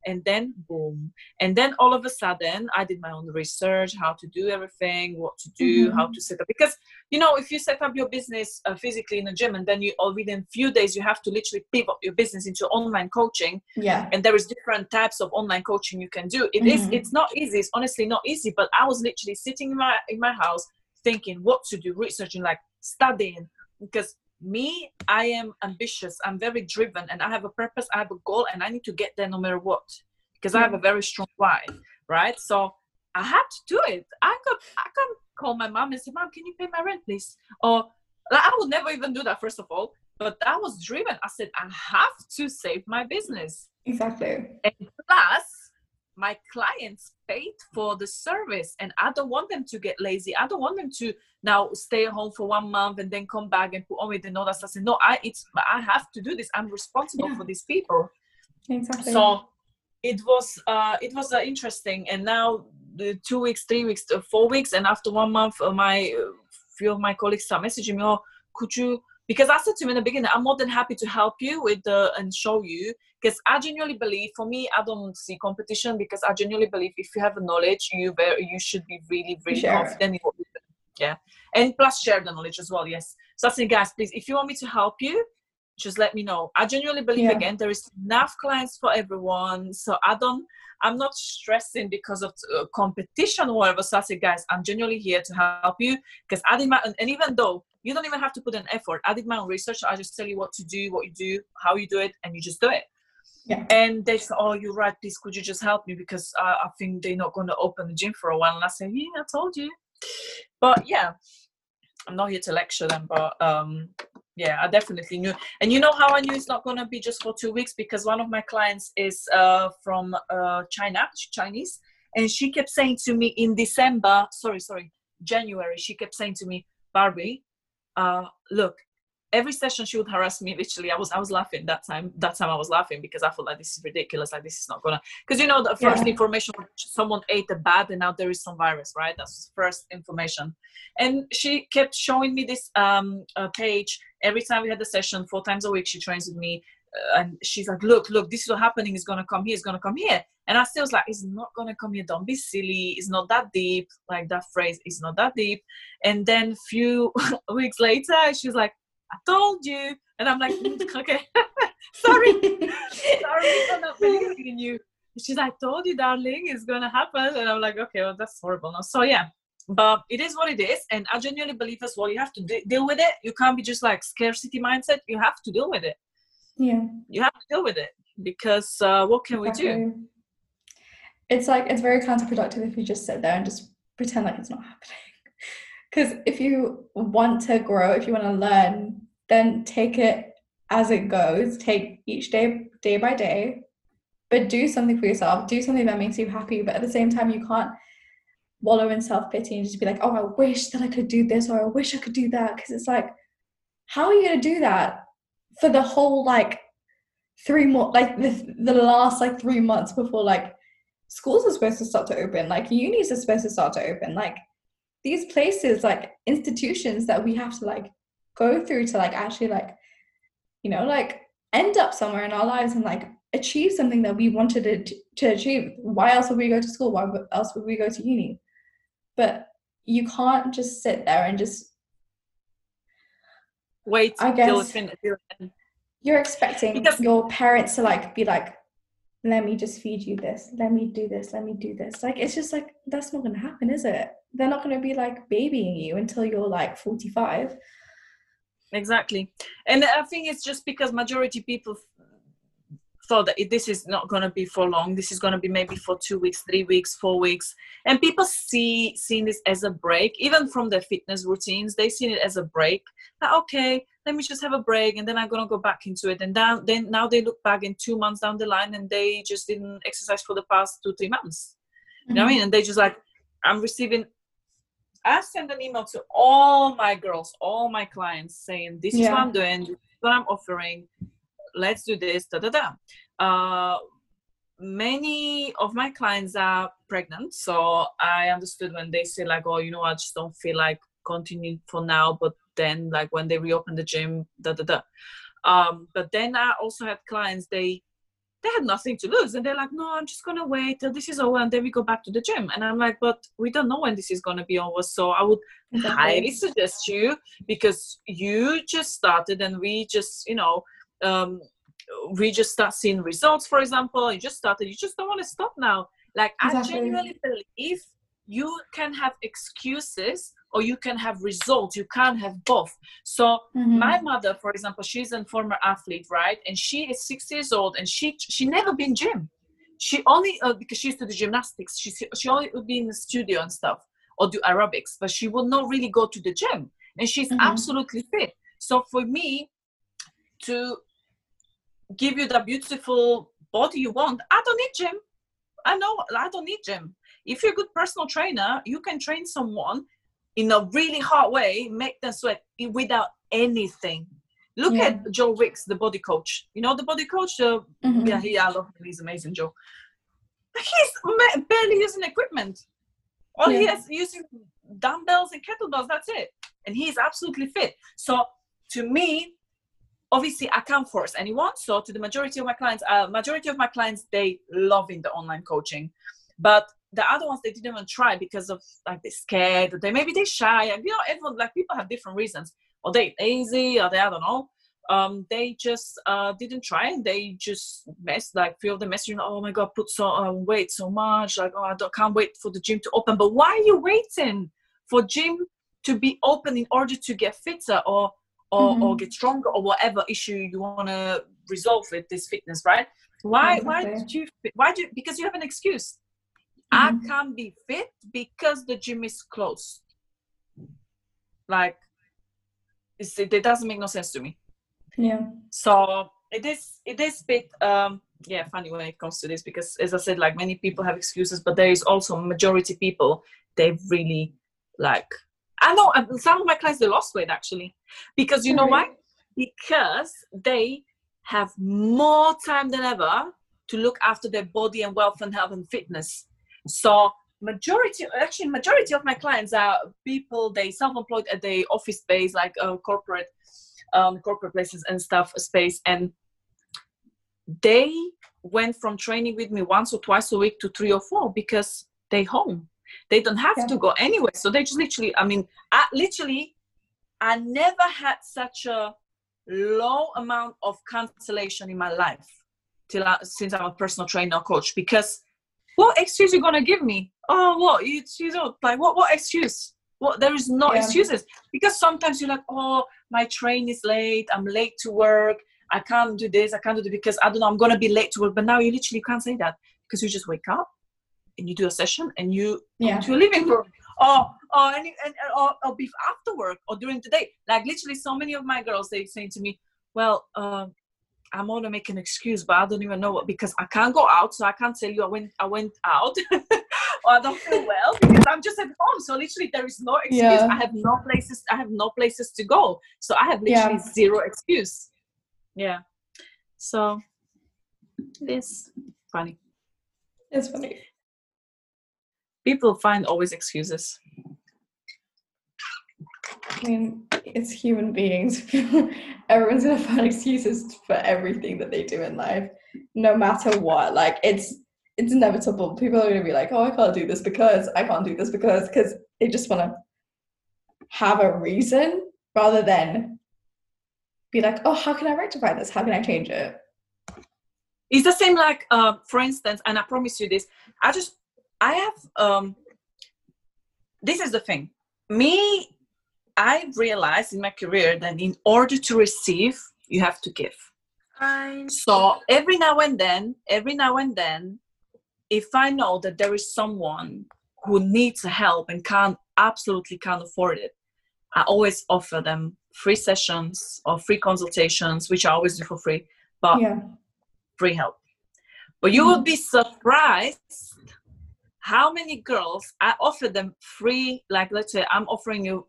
And then boom. And then all of a sudden, I did my own research, how to do everything, what to do, how to set up. Because you know, if you set up your business uh, physically in a gym, and then you all within a few days you have to literally pivot your business into online coaching yeah and there is different types of online coaching you can do It is. Mhm. it's not easy it's honestly not easy but i was literally sitting in my in my house thinking what to do researching like studying because me i am ambitious. I'm very driven and i have a purpose i have a goal and i need to get there no matter what because i have a mm. very strong why right? So i had to do it. I could i can call my mom and say mom can you pay my rent please? Or like, i would never even do that first of all but i was driven. I said i have to save my business. Exactly. And plus my clients paid for the service and i don't want them to get lazy. I don't want them to now stay home for one month and then come back and put on with i said no i it's i have to do this. I'm responsible Yeah. for these people. Exactly. So it was uh it was uh, interesting. And now the two weeks three weeks uh, four weeks and after one month uh, my uh, few of my colleagues start messaging me oh could you because i said to him in the beginning i'm more than happy to help you with the and show you. Because i genuinely believe for me i don't see competition because i genuinely believe if you have a knowledge you very you should be really really it. confident in what you do yeah. And plus share the knowledge as well yes. So i say guys please if you want me to help you just let me know. I genuinely believe Yeah. again there is enough clients for everyone so i don't i'm not stressing because of uh, competition or whatever. So i say guys i'm genuinely here to help you. Because i did my and and even though you don't even have to put an effort. I did my own research. I just tell you what to do what you do how you do it and you just do it. Yeah. and they say oh you're right. Please could you just help me? Because I, I think they're not going to open the gym for a while. And i said, yeah i told you. But yeah. I'm not here to lecture them but um yeah i definitely knew. And you know how i knew it's not going to be just for two weeks? Because one of my clients is uh from uh china. Chinese. And she kept saying to me in december sorry sorry january she kept saying to me barbie uh look every session she would harass me literally i was i was laughing that time that time i was laughing because i felt like this is ridiculous like this is not gonna because you know the first Yeah. information someone ate a bat and now there is some virus right? That's first information. And she kept showing me this um uh, page. Every time we had the session four times a week she trains with me and she's like look look this is what happening. Is gonna come here. It's gonna come here. And i still was like it's not gonna come here. Don't be silly. It's not that deep. Like that phrase is not that deep. And then few (laughs) weeks later she's like i told you. And i'm like "Mm, (laughs) okay. (laughs) Sorry. Sorry for not believing in you she's like, I told you, darling, it's gonna happen. And I'm like, okay, well, that's horrible. No, so yeah, but it is what it is. And I genuinely believe as well, you have to de- deal with it. You can't be just like scarcity mindset. You have to deal with it. Yeah You have to deal with it because uh, what can we do? It's like it's very counterproductive if you just sit there and just pretend like it's not happening. (laughs) Because if you want to grow, if you want to learn, then take it as it goes. Take each day, day by day, but do something for yourself. Do something that makes you happy. But at the same time, you can't wallow in self pity and just be like, "Oh, I wish that I could do this," or "I wish I could do that." Because it's like, how are you gonna do that for the whole like three more like the, the last like three months before like schools are supposed to start to open like unis are supposed to start to open like these places like institutions that we have to like go through to like actually like you know like end up somewhere in our lives and like achieve something that we wanted to, to achieve. Why else would we go to school? Why else would we go to uni? But you can't just sit there and just wait I guess you're expecting because, your parents to like be like let me just feed you this. Let me do this. Let me do this. Like it's just like that's not gonna happen is it? They're not gonna be like babying you until you're like 45 exactly. And i think it's just because majority people thought that this is not going to be for long. This is going to be maybe for two weeks three weeks four weeks. And people see seeing this as a break even from their fitness routines they see it as a break. Like, okay let me just have a break and then i'm going to go back into it. And then, then now they look back in two months down the line and they just didn't exercise for the past two three months. Mm-hmm. you know what i mm-hmm. mean and they just like i'm receiving i send an email to all my girls all my clients saying this is what i'm doing what i'm offering let's do this da da da. Uh, many of my clients are pregnant so i understood when they say like oh you know i just don't feel like continuing for now but then like when they reopen the gym da da da. Um, but then i also had clients they they had nothing to lose and they're like no i'm just gonna wait till this is over and then we go back to the gym. And i'm like but we don't know when this is gonna be over so i would highly suggest you because you just started and we just you know um, we just start seeing results for example. You just started. You just don't want to stop now. Like exactly. i genuinely believe you can have excuses or you can have results. You can't have both. So mm-hmm. my mother for example she's a former athlete right? And she is six years old and she she never been gym. She only uh, because she used to do gymnastics. She she only would be in the studio and stuff or do aerobics but she would not really go to the gym. And she's mm-hmm. absolutely fit. So for me to give you the beautiful body you want. I don't need gym. I know i don't need gym. If you're a good personal trainer you can train someone in a really hard way make them sweat without anything. Look yeah. at joe wicks the body coach. You know the body coach? Uh, mm-hmm. yeah he i love him. He's amazing joe. He's barely using equipment. All yeah. he has using dumbbells and kettlebells that's it. And he's absolutely fit. So to me obviously i can't force anyone. So to the majority of my clients uh, majority of my clients they love in the online coaching. But the other ones they didn't even try because of like they're scared. Or they maybe they shy. And you know everyone like people have different reasons. Or they lazy? Or they i don't know. Um, they just uh, didn't try and they just messed like feel the message oh my god put so uh, weight so much. Like oh i can't wait for the gym to open. But why are you waiting for gym to be open in order to get fitter? Or or, mm-hmm. or get stronger or whatever issue you want to resolve with this fitness right? Why why did you why do because you have an excuse. Mm-hmm. i can't be fit because the gym is closed. Like it doesn't make no sense to me. Yeah. So it is it is bit um yeah funny when it comes to this because as i said like many people have excuses but there is also majority people they really like I know some of my clients they lost weight actually because you know why? Because they have more time than ever to look after their body and wealth and health and fitness. So majority actually majority of my clients are people they self-employed at the office space like uh, corporate um, corporate places and stuff space and they went from training with me once or twice a week to three or four because they home they don't have yeah. to go anywhere. So they just literally, I mean, I literally, I never had such a low amount of cancellation in my life till I, since I'm a personal trainer coach because what excuse you gonna give me? Oh, what you you know like what what excuse? What there is no yeah. excuses because sometimes you're like, oh, my train is late. I'm late to work. I can't do this. I can't do it because I don't know. I'm gonna be late to work. But now you literally can't say that because you just wake up and you do a session and you yeah. to a living room (laughs) or or, any, and, or or beef after work or during the day like literally so many of my girls they say to me well uh, I'm gonna make an excuse, but I don't even know what because I can't go out, so I can't tell you I went I went out (laughs) or I don't feel well because I'm just at home. So literally there is no excuse. Yeah. I have no places I have no places to go. So I have literally yeah. zero excuse. Yeah. So it is funny. It's funny people find always excuses i mean it's human beings. (laughs) Everyone's gonna find excuses for everything that they do in life, no matter what. Like it's it's inevitable. People are gonna be like, "Oh, I can't do this because I can't do this because," because they just want to have a reason rather than be like, "Oh, how can I rectify this? How can I change it?" It's the same like, uh, for instance, and I promise you this. I just I have um. This is the thing. Me I realized in my career that in order to receive, you have to give. So every now and then, every now and then, if I know that there is someone who needs help and can't absolutely can't afford it, I always offer them free sessions or free consultations, which I always do for free, but yeah. free help. But you mm-hmm. would be surprised how many girls I offer them free, like let's say I'm offering you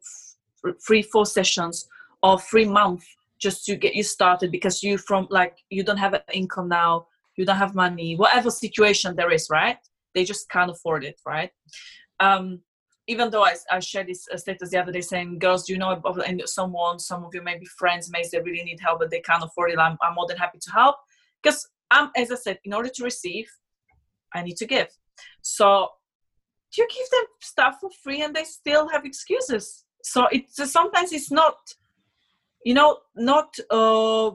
free four sessions or free month just to get you started because you from like you don't have an income now you don't have money whatever situation there is right? They just can't afford it right? Um even though I, I shared this uh, status the other day saying girls do you know about someone some of you may be friends may they really need help but they can't afford it. I'm, I'm more than happy to help because i'm as i said in order to receive i need to give so you give them stuff for free and they still have excuses. So it's sometimes it's not you know not uh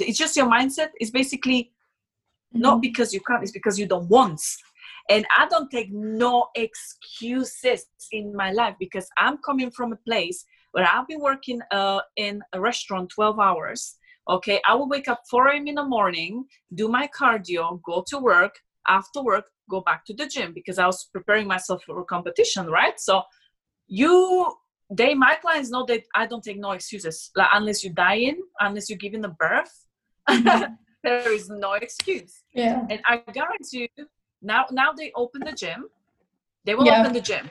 it's just your mindset. It's basically mm-hmm. not because you can't it's because you don't want. And i don't take no excuses in my life because i'm coming from a place where i've been working uh, in a restaurant 12 hours. Okay i will wake up 4 a.m in the morning do my cardio go to work after work go back to the gym because i was preparing myself for a competition right? So you they my clients know that i don't take no excuses. Like unless you die in unless you're giving a birth mm-hmm. (laughs) there is no excuse. Yeah. And i guarantee you now now they open the gym they will yeah. open the gym.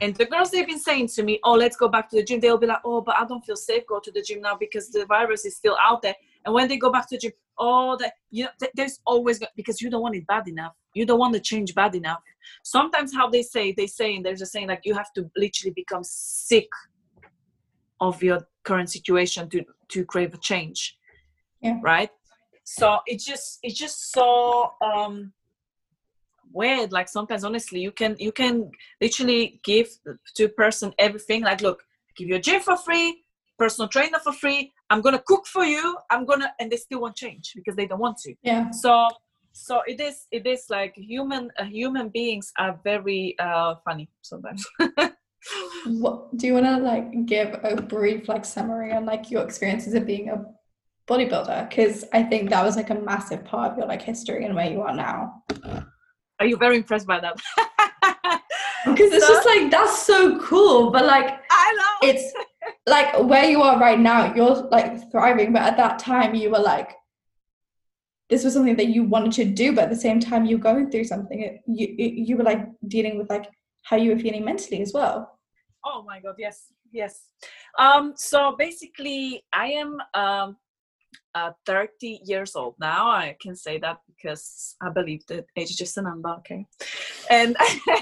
And the girls they've been saying to me oh let's go back to the gym. They'll be like oh but i don't feel safe go to the gym now because the virus is still out there and when they go back to the gym oh that you know th- there's always because you don't want it bad enough. You don't want to change bad enough. Sometimes how they say they say and there's a saying like you have to literally become sick of your current situation to to crave a change. Yeah. right? So it's just it's just so um weird. Like sometimes honestly you can you can literally give to a person everything. Like look give you a gym for free personal trainer for free i'm gonna cook for you i'm gonna and they still won't change because they don't want to. Yeah. So so it is it is like human uh, human beings are very uh funny sometimes. (laughs) What do you want to like give a brief like summary on like your experiences of being a bodybuilder? Because i think that was like a massive part of your like history and where you are now. Are you very impressed by that? (laughs) (laughs) Because it's so, just like that's so cool but like i love it's like where you are right now you're like thriving but at that time you were like this was something that you wanted to do but at the same time you're going through something. You you were like dealing with like how you were feeling mentally as well. Oh my god yes yes. Um so basically i am um uh, 30 years old now. I can say that because i believe that age is just a number okay? And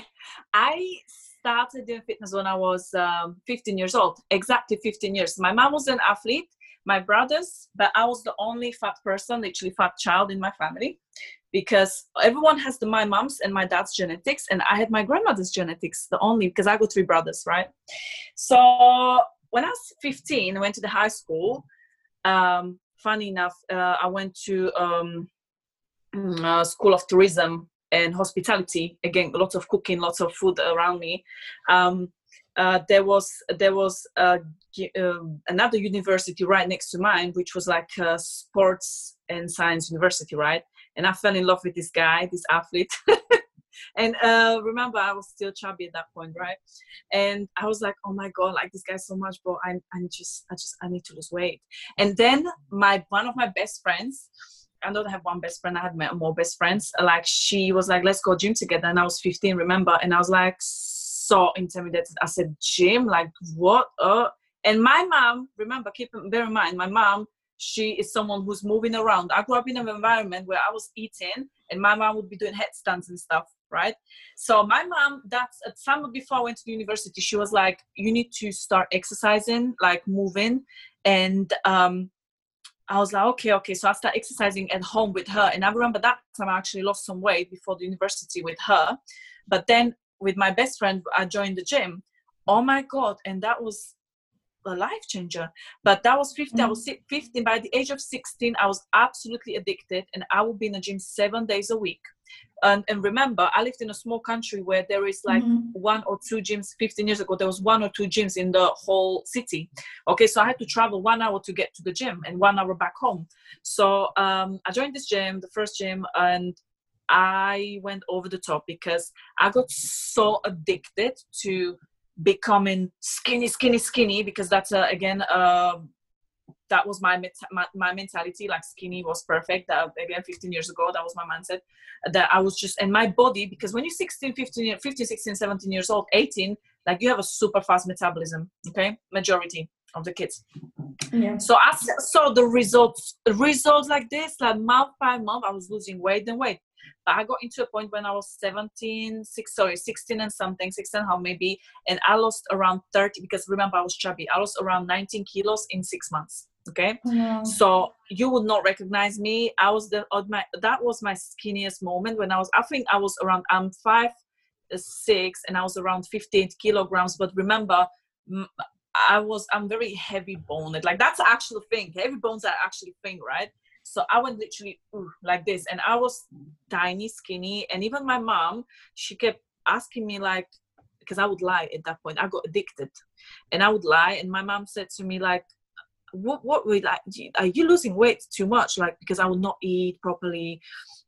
(laughs) i started doing fitness when i was um, 15 years old exactly 15 years my mom was an athlete my brothers, but I was the only fat person, literally fat child in my family, because everyone has the my mom's and my dad's genetics, and I had my grandmother's genetics, the only because I got three brothers, right? So when I was 15, I went to the high school. Um, funny enough, uh, I went to um, mm, uh, School of Tourism and Hospitality. Again, lots of cooking, lots of food around me. Um, uh, there was there was uh, another university right next to mine, which was like sports and science university, right? And I fell in love with this guy, this athlete. (laughs) and uh, remember, I was still chubby at that point, right? And I was like, oh my god, like this guy so much, but I, I'm just, I just, I need to lose weight. And then my one of my best friends. I don't have one best friend. I had more best friends. Like she was like, "Let's go gym together," and I was 15, remember? And I was like, so intimidated. I said, gym, like what? Uh? And my mom, remember, keep bear in mind, my mom she is someone who's moving around. I grew up in an environment where I was eating and my mom would be doing headstands and stuff, right? So my mom, that's at summer before I went to university, she was like, you need to start exercising, like moving. And um, I was like, okay, okay. So I started exercising at home with her. And I remember that time I actually lost some weight before the university with her. But then with my best friend, I joined the gym. Oh my God. And that was a life changer. But that was 15. Mm-hmm. I was 15. By the age of 16, I was absolutely addicted. And I would be in the gym seven days a week. And, and remember, I lived in a small country where there is like mm-hmm. one or two gyms. 15 years ago, there was one or two gyms in the whole city. Okay, so I had to travel one hour to get to the gym and one hour back home. So um, I joined this gym, the first gym, and I went over the top because I got so addicted to becoming skinny, skinny, skinny because that's uh, again uh, that was my, my, my mentality like skinny was perfect. That again 15 years ago that was my mindset. That i was just and my body because when you're 16 15 15 16 17 years old 18 like you have a super fast metabolism okay? Majority of the kids. Yeah. so i saw the results results like this like month by month i was losing weight and weight but I got into a point when I was 17, six, sorry, 16 and something, 16 how maybe, and I lost around 30 because remember I was chubby. I lost around 19 kilos in six months. Okay, yeah. so you would not recognize me. I was the my that was my skinniest moment when I was. I think I was around. I'm five uh, six and I was around 15 kilograms. But remember, I was I'm very heavy boned. Like that's the actual thing. Heavy bones are actually thing, right? So I went literally ooh, like this, and I was tiny, skinny, and even my mom, she kept asking me like, because I would lie at that point. I got addicted, and I would lie, and my mom said to me like, "What? What? Were like, are you losing weight too much? Like because I would not eat properly."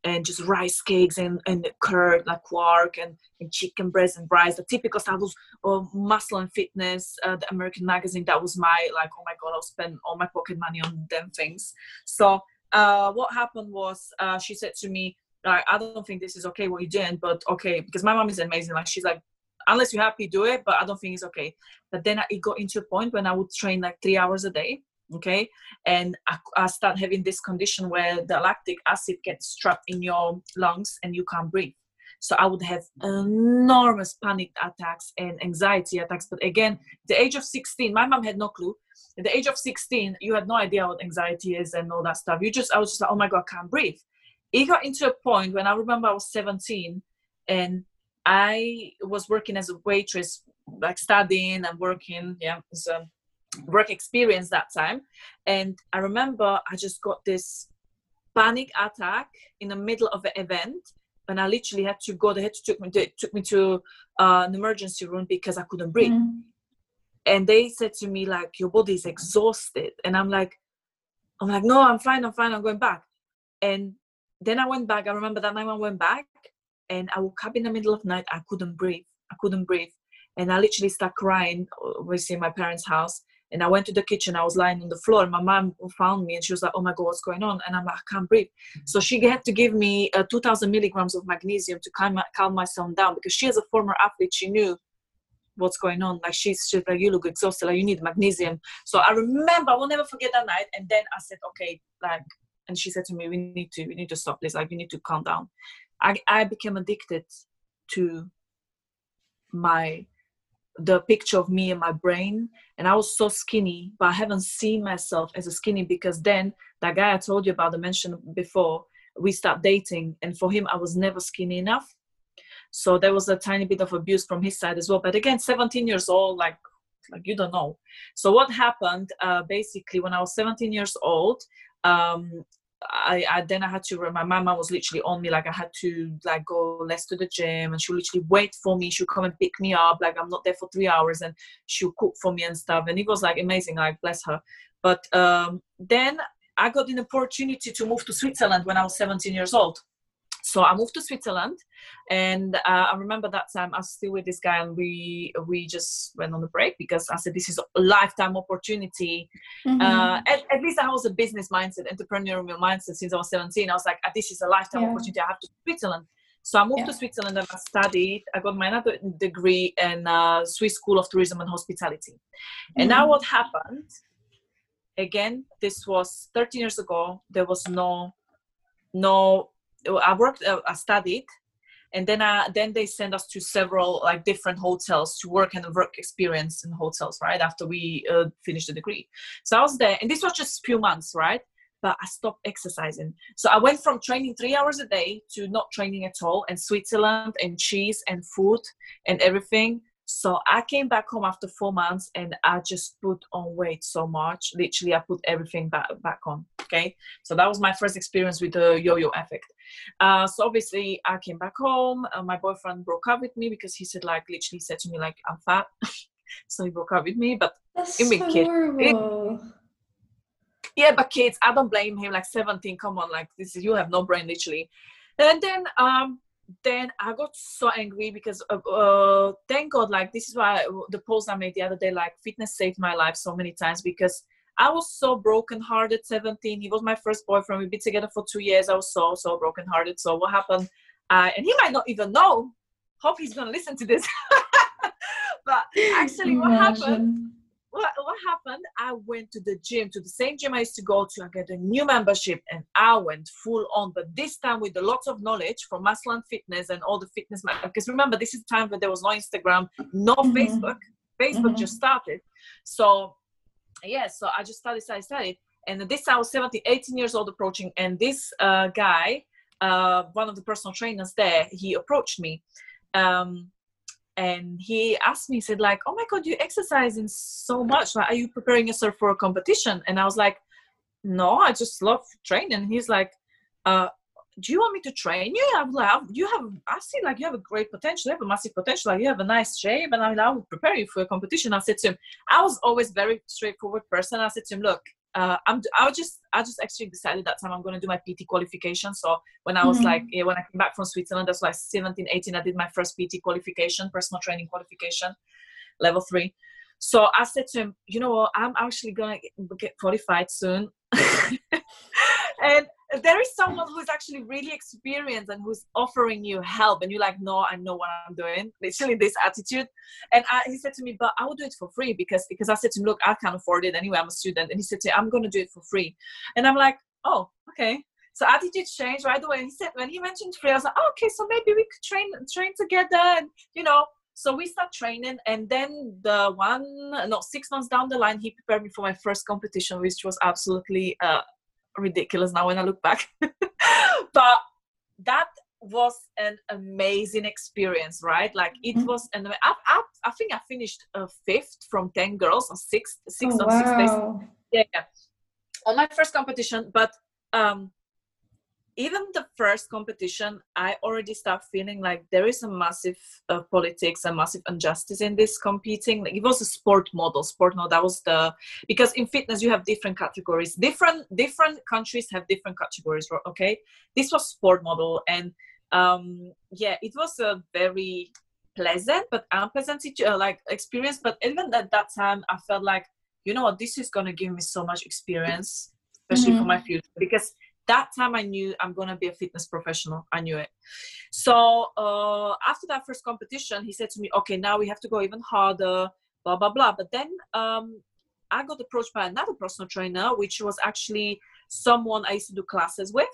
and just rice cakes and, and curd like quark and, and chicken breast and rice the typical stuff was of muscle and fitness uh, the american magazine that was my like oh my god i'll spend all my pocket money on them things so uh, what happened was uh, she said to me, like, I don't think this is okay what you're doing, but okay, because my mom is amazing. Like, she's like, unless you're happy, do it, but I don't think it's okay. But then it got into a point when I would train like three hours a day, okay? And I, I start having this condition where the lactic acid gets trapped in your lungs and you can't breathe. So I would have enormous panic attacks and anxiety attacks. But again, the age of 16, my mom had no clue. At the age of 16 you had no idea what anxiety is and all that stuff. You just i was just like oh my god i can't breathe. It got into a point when i remember i was 17 and i was working as a waitress like studying and working yeah it's a work experience that time. And i remember i just got this panic attack in the middle of an event and I literally had to go. They had to took me to, took me to uh, an emergency room because I couldn't breathe. Mm and they said to me like your body is exhausted and i'm like i'm like no i'm fine i'm fine i'm going back and then i went back i remember that night when i went back and i woke up in the middle of the night i couldn't breathe i couldn't breathe and i literally started crying obviously in my parents house and i went to the kitchen i was lying on the floor my mom found me and she was like oh my god what's going on and i'm like i can't breathe so she had to give me uh, 2000 milligrams of magnesium to calm, calm myself down because she as a former athlete she knew what's going on. Like she's just like, you look exhausted, like you need magnesium. So I remember, I will never forget that night. And then I said, okay, like, and she said to me, we need to, we need to stop this. Like, you need to calm down. I, I became addicted to my, the picture of me in my brain. And I was so skinny, but I haven't seen myself as a skinny because then that guy I told you about, the mention before, we start dating. And for him, I was never skinny enough so there was a tiny bit of abuse from his side as well but again 17 years old like like you don't know so what happened uh, basically when i was 17 years old um, I, I, then I had to my mama was literally on me like I had to like go less to the gym and she would literally wait for me she'd come and pick me up like I'm not there for three hours and she'll cook for me and stuff and it was like amazing like bless her. But um, then I got an opportunity to move to Switzerland when I was 17 years old so I moved to Switzerland, and uh, I remember that time I was still with this guy, and we we just went on a break because I said this is a lifetime opportunity. Mm-hmm. Uh, at, at, least I was a business mindset, entrepreneurial mindset since I was 17. I was like, this is a lifetime yeah. opportunity. I have to Switzerland. So I moved yeah. to Switzerland and I studied. I got my another degree in uh, Swiss School of Tourism and Hospitality. And mm-hmm. now what happened? again this was 13 years ago there was no no i worked uh, i studied and then uh, then they send us to several like different hotels to work and work experience in hotels right after we uh, finished the degree. So i was there and this was just a few months right but i stopped exercising. So i went from training three hours a day to not training at all and switzerland and cheese and food and everything so I came back home after four months and I just put on weight so much. Literally, I put everything back back on. Okay, so that was my first experience with the yo-yo effect. Uh, so obviously, I came back home. Uh, my boyfriend broke up with me because he said like literally said to me like I'm fat. (laughs) so he broke up with me. But That's so horrible. It, yeah, but kids, I don't blame him. Like 17, come on, like this is you have no brain literally. And then um then I got so angry because uh, uh, thank God, like this is why the post I made the other day, like fitness saved my life so many times because I was so broken hearted 17. He was my first boyfriend. We've been together for two years. I was so, so broken hearted. So what happened? And he might not even know. Hope he's gonna listen to this. (laughs) but actually what happened what, what happened? I went to the gym, to the same gym I used to go to. I got a new membership and I went full on, but this time with a lot of knowledge from Muscle and Fitness and all the fitness. Because remember, this is time when there was no Instagram, no mm-hmm. Facebook. Facebook mm-hmm. just started. So, yeah, so I just started, started, started. And this I was 17, 18 years old approaching. And this uh, guy, uh, one of the personal trainers there, he approached me. Um, and he asked me he said like oh my god you exercising so much. Like, are you preparing yourself for a competition? And i was like no i just love training. He's like uh, do you want me to train you? I'm like you have i see like you have a great potential you have a massive potential like you have a nice shape and i i will prepare you for a competition. I said to him i was always very straightforward person. I said to him look uh, I'm I just I just actually decided that time I'm going to do my PT qualification. So when I was mm-hmm. like yeah, when I came back from Switzerland, that's like 17, 18, I did my first PT qualification, personal training qualification, level three. So I said to him, you know what, I'm actually gonna get qualified soon. (laughs) and there is someone who's actually really experienced and who's offering you help and you're like no i know what i'm doing literally this attitude. And I, he said to me but i will do it for free because because i said to him look i can't afford it anyway i'm a student. And he said to me i'm going to do it for free. And i'm like oh okay. So attitude changed right away. And he said when he mentioned free i was like oh, okay so maybe we could train train together and you know. So we start training and then the one no six months down the line he prepared me for my first competition which was absolutely uh, ridiculous now when I look back. (laughs) but that was an amazing experience, right? Like it mm-hmm. was, and I, I, I, think I finished uh, fifth from ten girls or sixth, sixth oh, on wow. six days. Yeah, yeah, on my first competition. But um, even the first competition, I already start feeling like there is a massive uh, politics and massive injustice in this competing. Like it was a sport model, sport model. That was the because in fitness you have different categories. Different different countries have different categories. Okay, this was sport model, and um, yeah, it was a very pleasant but unpleasant uh, like experience. But even at that time, I felt like you know what, this is gonna give me so much experience, especially mm-hmm. for my future because that time I knew I'm gonna be a fitness professional. I knew it. So uh, after that first competition, he said to me, "Okay, now we have to go even harder." Blah blah blah. But then um, I got approached by another personal trainer, which was actually someone I used to do classes with.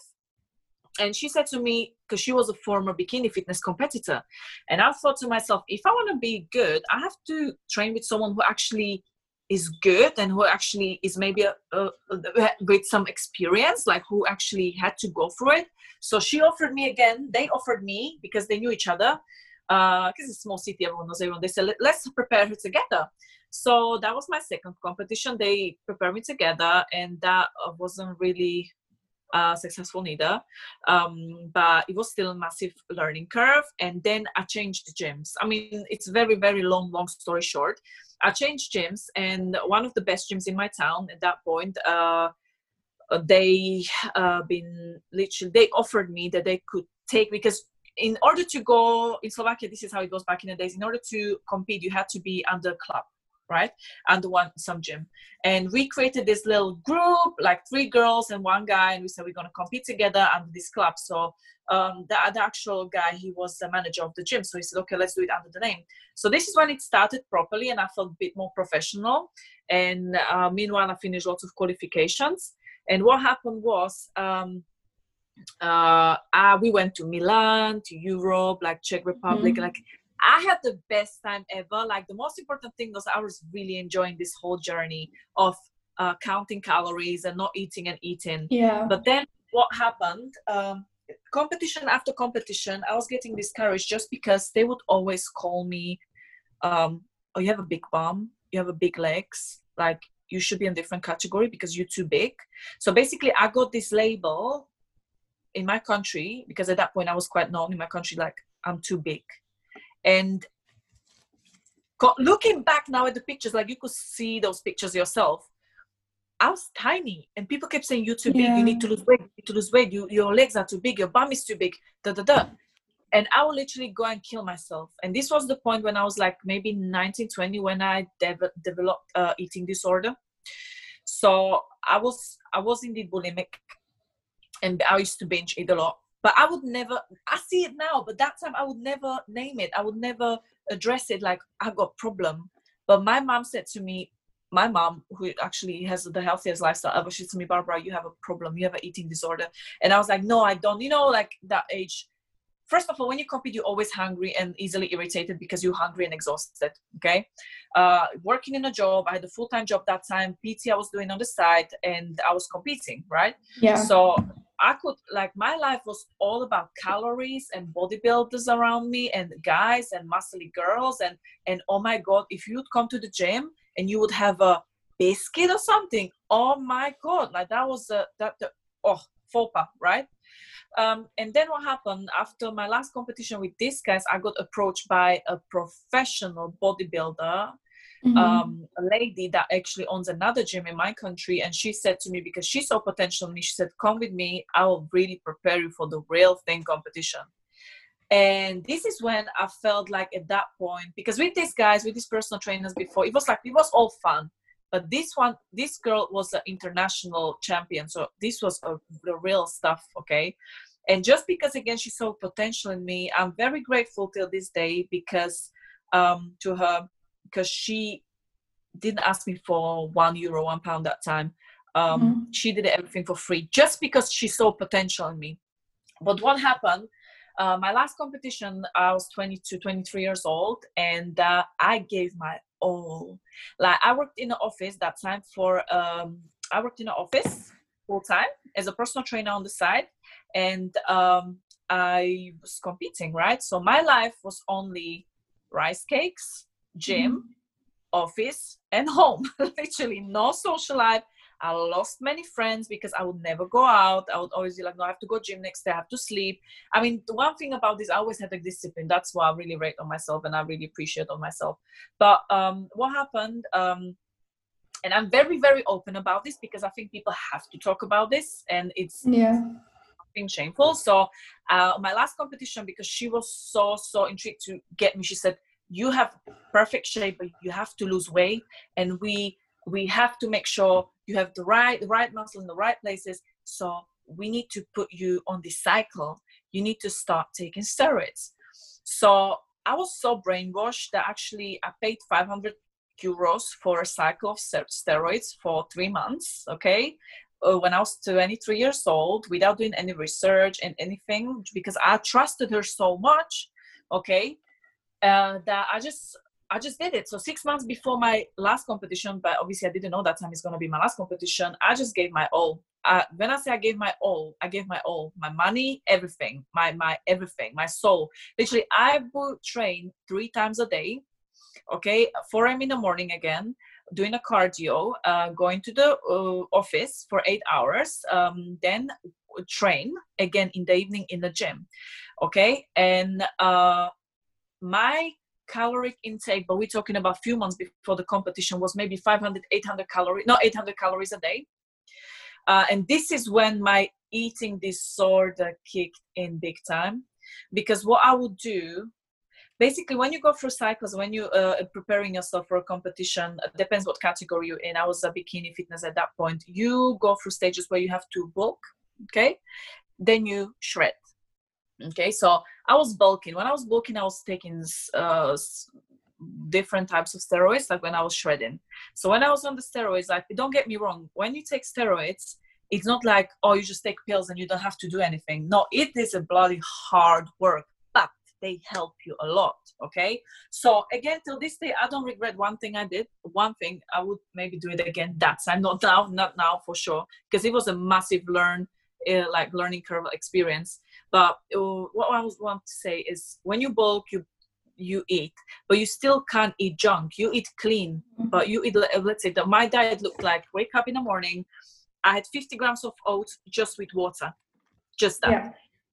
And she said to me, because she was a former bikini fitness competitor, and I thought to myself, if I want to be good, I have to train with someone who actually is good and who actually is maybe a, a, a, with some experience like who actually had to go through it. So she offered me again. They offered me because they knew each other. Because uh, it's a small city everyone knows everyone. They said let's prepare her together. So that was my second competition. They prepared me together and that wasn't really uh, successful neither. Um, but it was still a massive learning curve and then i changed the gyms i mean it's very very long long story short I changed gyms, and one of the best gyms in my town at that point, uh, they uh, been literally they offered me that they could take because in order to go in Slovakia, this is how it was back in the days. In order to compete, you had to be under club. Right? Under one some gym. And we created this little group, like three girls and one guy, and we said we're gonna compete together under this club. So um, the, the actual guy, he was the manager of the gym. So he said, okay, let's do it under the name. So this is when it started properly, and I felt a bit more professional. And uh, meanwhile, I finished lots of qualifications. And what happened was, um, uh, uh, we went to Milan, to Europe, like Czech Republic, mm-hmm. like I had the best time ever. Like the most important thing was I was really enjoying this whole journey of uh, counting calories and not eating and eating. Yeah. But then what happened? Um, competition after competition, I was getting discouraged just because they would always call me, um, "Oh, you have a big bum. You have a big legs. Like you should be in a different category because you're too big." So basically, I got this label in my country because at that point I was quite known in my country. Like I'm too big and looking back now at the pictures, like you could see those pictures yourself. I was tiny, and people kept saying, "You're too big. Yeah. You need to lose weight. You need to lose weight. You, your legs are too big. Your bum is too big." Da da da. And I would literally go and kill myself. And this was the point when I was like maybe 19, 20, when I de- developed uh, eating disorder. So I was I was indeed bulimic, and I used to binge eat a lot but i would never i see it now but that time i would never name it. I would never address it like I've got problem. But my mom said to me my mom who actually has the healthiest lifestyle ever she said to me barbara you have a problem. You have an eating disorder. And i was like no i don't. You know like that age first of all when you compete you're always hungry and easily irritated because you're hungry and exhausted okay? Uh, working in a job i had a full-time job that time. Pt i was doing on the side and i was competing right? Yeah. So I could like my life was all about calories and bodybuilders around me and guys and muscly girls and and oh my god if you'd come to the gym and you would have a biscuit or something oh my god like that was a that the, oh pas right? Um, and then what happened after my last competition with these guys i got approached by a professional bodybuilder mm-hmm. um, a lady that actually owns another gym in my country, and she said to me because she saw potential in me, she said, "Come with me. I will really prepare you for the real thing competition." And this is when I felt like at that point, because with these guys, with these personal trainers before, it was like it was all fun. But this one, this girl was an international champion, so this was a, the real stuff. Okay, and just because again she saw potential in me, I'm very grateful till this day because um, to her because she didn't ask me for one euro, one pound that time. Um, mm-hmm. She did everything for free just because she saw potential in me. But what happened? Uh, my last competition, I was 22, 23 years old, and uh, I gave my all. Like I worked in the office that time for. Um, I worked in the office full time as a personal trainer on the side, and um, I was competing. Right, so my life was only rice cakes, gym, mm-hmm. office, and home. (laughs) Literally no social life. I lost many friends because I would never go out. I would always be like, no, I have to go gym next day. I have to sleep. I mean, the one thing about this, I always had a discipline. That's what I really rate on myself and I really appreciate on myself. But um, what happened? Um, and I'm very, very open about this because I think people have to talk about this, and it's yeah being shameful. So uh, my last competition, because she was so so intrigued to get me, she said, you have perfect shape but you have to lose weight. And we we have to make sure you have the right the right muscle in the right places. So we need to put you on this cycle. You need to start taking steroids. So i was so brainwashed that actually i paid 500 euros for a cycle of steroids for three months okay? Uh, when i was 23 years old without doing any research and anything because i trusted her so much okay uh, that I just I just did it. So six months before my last competition, but obviously I didn't know that time is gonna be my last competition. I just gave my all. Uh, when I say I gave my all, I gave my all, my money, everything, my my everything, my soul. Literally, I would train three times a day. Okay, 4 a.m. in the morning again, doing a cardio, uh, going to the uh, office for eight hours, um, then train again in the evening in the gym. Okay, and uh, my caloric intake, but we're talking about a few months before the competition, was maybe 500, 800 calories, not 800 calories a day. Uh, and this is when my eating disorder kicked in big time. Because what I would do, basically when you go through cycles when you uh, preparing yourself for a competition depends what category you're in i was a bikini fitness at that point you go through stages where you have to bulk okay then you shred okay so i was bulking. When i was bulking i was taking uh, different types of steroids like when i was shredding. So when i was on the steroids like don't get me wrong when you take steroids it's not like oh you just take pills and you don't have to do anything. No it is a bloody hard work but they help you a lot okay? So again till this day i don't regret one thing i did. One thing i would maybe do it again. That's i'm not now not now for sure because it was a massive learn uh, like learning curve experience but uh, what i was want to say is when you bulk you you eat but you still can't eat junk you eat clean mm-hmm. but you eat let's say that my diet looked like wake up in the morning i had 50 grams of oats just with water just that yeah.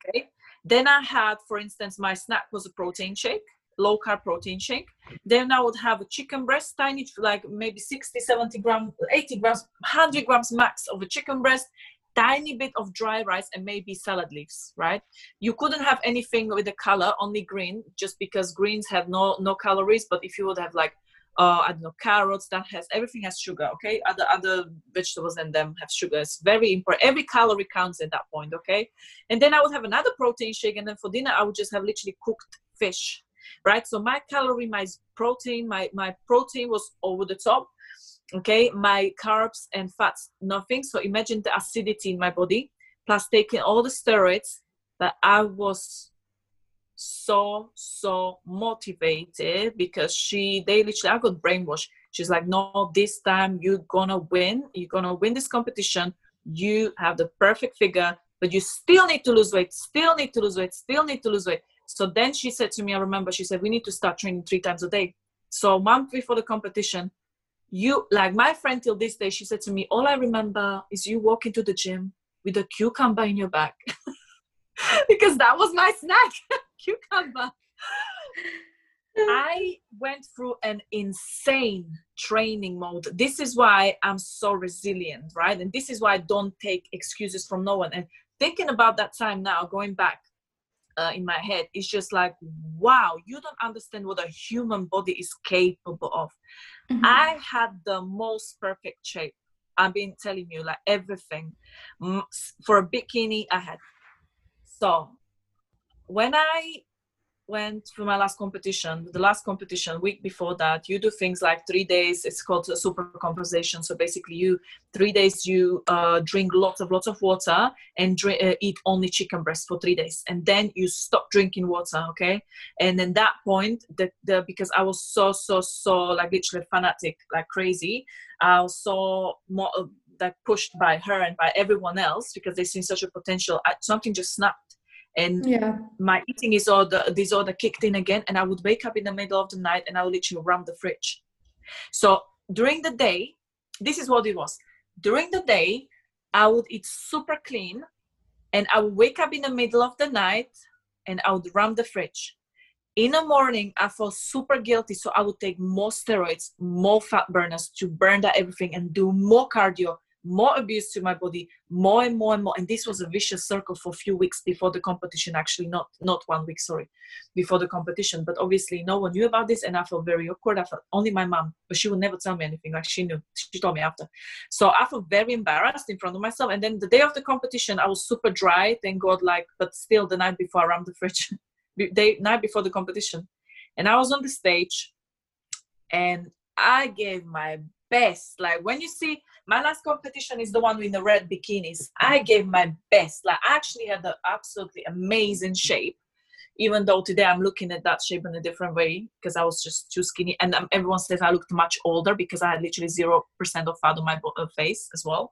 okay then i had for instance my snack was a protein shake low carb protein shake then i would have a chicken breast tiny like maybe 60 70 grams 80 grams 100 grams max of a chicken breast tiny bit of dry rice and maybe salad leaves right you couldn't have anything with the color only green just because greens have no no calories but if you would have like uh, I don't know, carrots, that has everything has sugar, okay? Other other vegetables and them have sugar. It's very important. Every calorie counts at that point, okay? And then I would have another protein shake, and then for dinner I would just have literally cooked fish, right? So my calorie, my protein, my my protein was over the top, okay? My carbs and fats nothing. So imagine the acidity in my body plus taking all the steroids that i was so so motivated because she they literally i got brainwashed. She's like no this time you're gonna win. You're gonna win this competition. You have the perfect figure but you still need to lose weight. Still need to lose weight. Still need to lose weight. So then she said to me i remember she said we need to start training three times a day. So a month before the competition you like my friend till this day she said to me all i remember is you walking to the gym with a cucumber in your back. (laughs) Because that was my snack (laughs) cucumber. I went through an insane training mode. This is why i'm so resilient right? And this is why i don't take excuses from no one. And thinking about that time now going back uh, in my head it's just like wow you don't understand what a human body is capable of mm-hmm. i had the most perfect shape. I've been telling you like everything. For a bikini i had so when i went for my last competition, the last competition, week before that, you do things like three days. It's called a super compensation. So basically, you three days you uh, drink lots of lots of water and drink, uh, eat only chicken breast for three days, and then you stop drinking water. Okay, and then that point, the, the because I was so so so like literally fanatic, like crazy. I was so more like pushed by her and by everyone else because they seen such a potential. I, something just snapped and yeah. my eating disorder disorder kicked in again and i would wake up in the middle of the night and i would literally run the fridge. So during the day this is what it was. During the day i would eat super clean and i would wake up in the middle of the night and i would run the fridge. In the morning i felt super guilty so i would take more steroids more fat burners to burn that everything and do more cardio more abuse to my body more and more and more. And this was a vicious circle for a few weeks before the competition actually not not one week sorry before the competition. But obviously no one knew about this and i felt very awkward. I felt only my mom but she would never tell me anything like she knew she told me after. So i felt very embarrassed in front of myself. And then the day of the competition i was super dry thank god like but still the night before i rammed the fridge (laughs) the night before the competition. And i was on the stage and i gave my best. Like when you see my last competition is the one with the red bikinis. I gave my best. Like I actually had the absolutely amazing shape, even though today I'm looking at that shape in a different way because I was just too skinny. And um, everyone says I looked much older because I had literally zero percent of fat on my uh, face as well.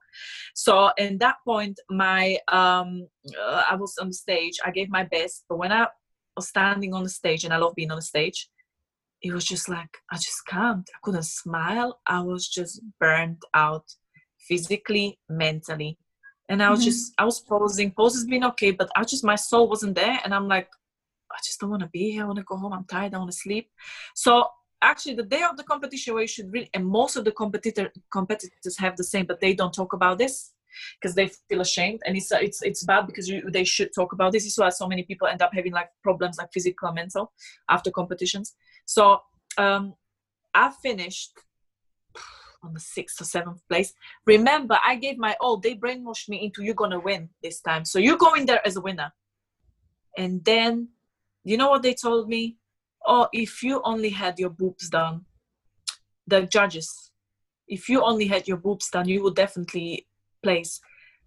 So in that point, my um, uh, I was on the stage. I gave my best, but when I was standing on the stage, and I love being on the stage it was just like I just can't. I couldn't smile. I was just burned out physically, mentally. And I was mm-hmm. just I was posing. Poses been okay, but I just my soul wasn't there. And I'm like, I just don't want to be here. I want to go home. I'm tired. I want to sleep. So actually the day of the competition where you should really and most of the competitor competitors have the same, but they don't talk about this. because they feel ashamed and it's it's it's bad because you, they should talk about this. This is why so many people end up having like problems like physical and mental after competitions. So um, I finished on the sixth or seventh place. Remember, I gave my all. They brainwashed me into you're gonna win this time. So you go in there as a winner. And then, you know what they told me? Oh, if you only had your boobs done, the judges, if you only had your boobs done, you would definitely place.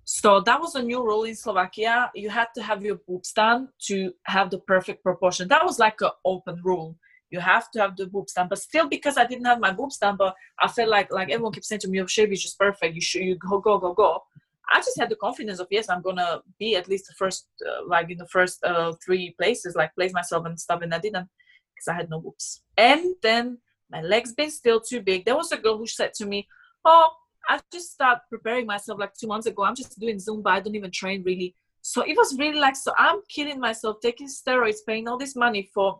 So that was a new rule in Slovakia. You had to have your boobs done to have the perfect proportion. That was like an open rule you have to have the boobs done. But still, because I didn't have my boobs done, but I felt like like everyone keeps saying to me, "Your shape is just perfect. You should you go go go go." I just had the confidence of yes, I'm gonna be at least the first, uh, like in the first uh, three places, like place myself and stuff, and I didn't because I had no boobs. And then my legs been still too big. There was a girl who said to me, "Oh, I just started preparing myself like two months ago. I'm just doing Zumba. I don't even train really." So it was really like, so I'm killing myself, taking steroids, paying all this money for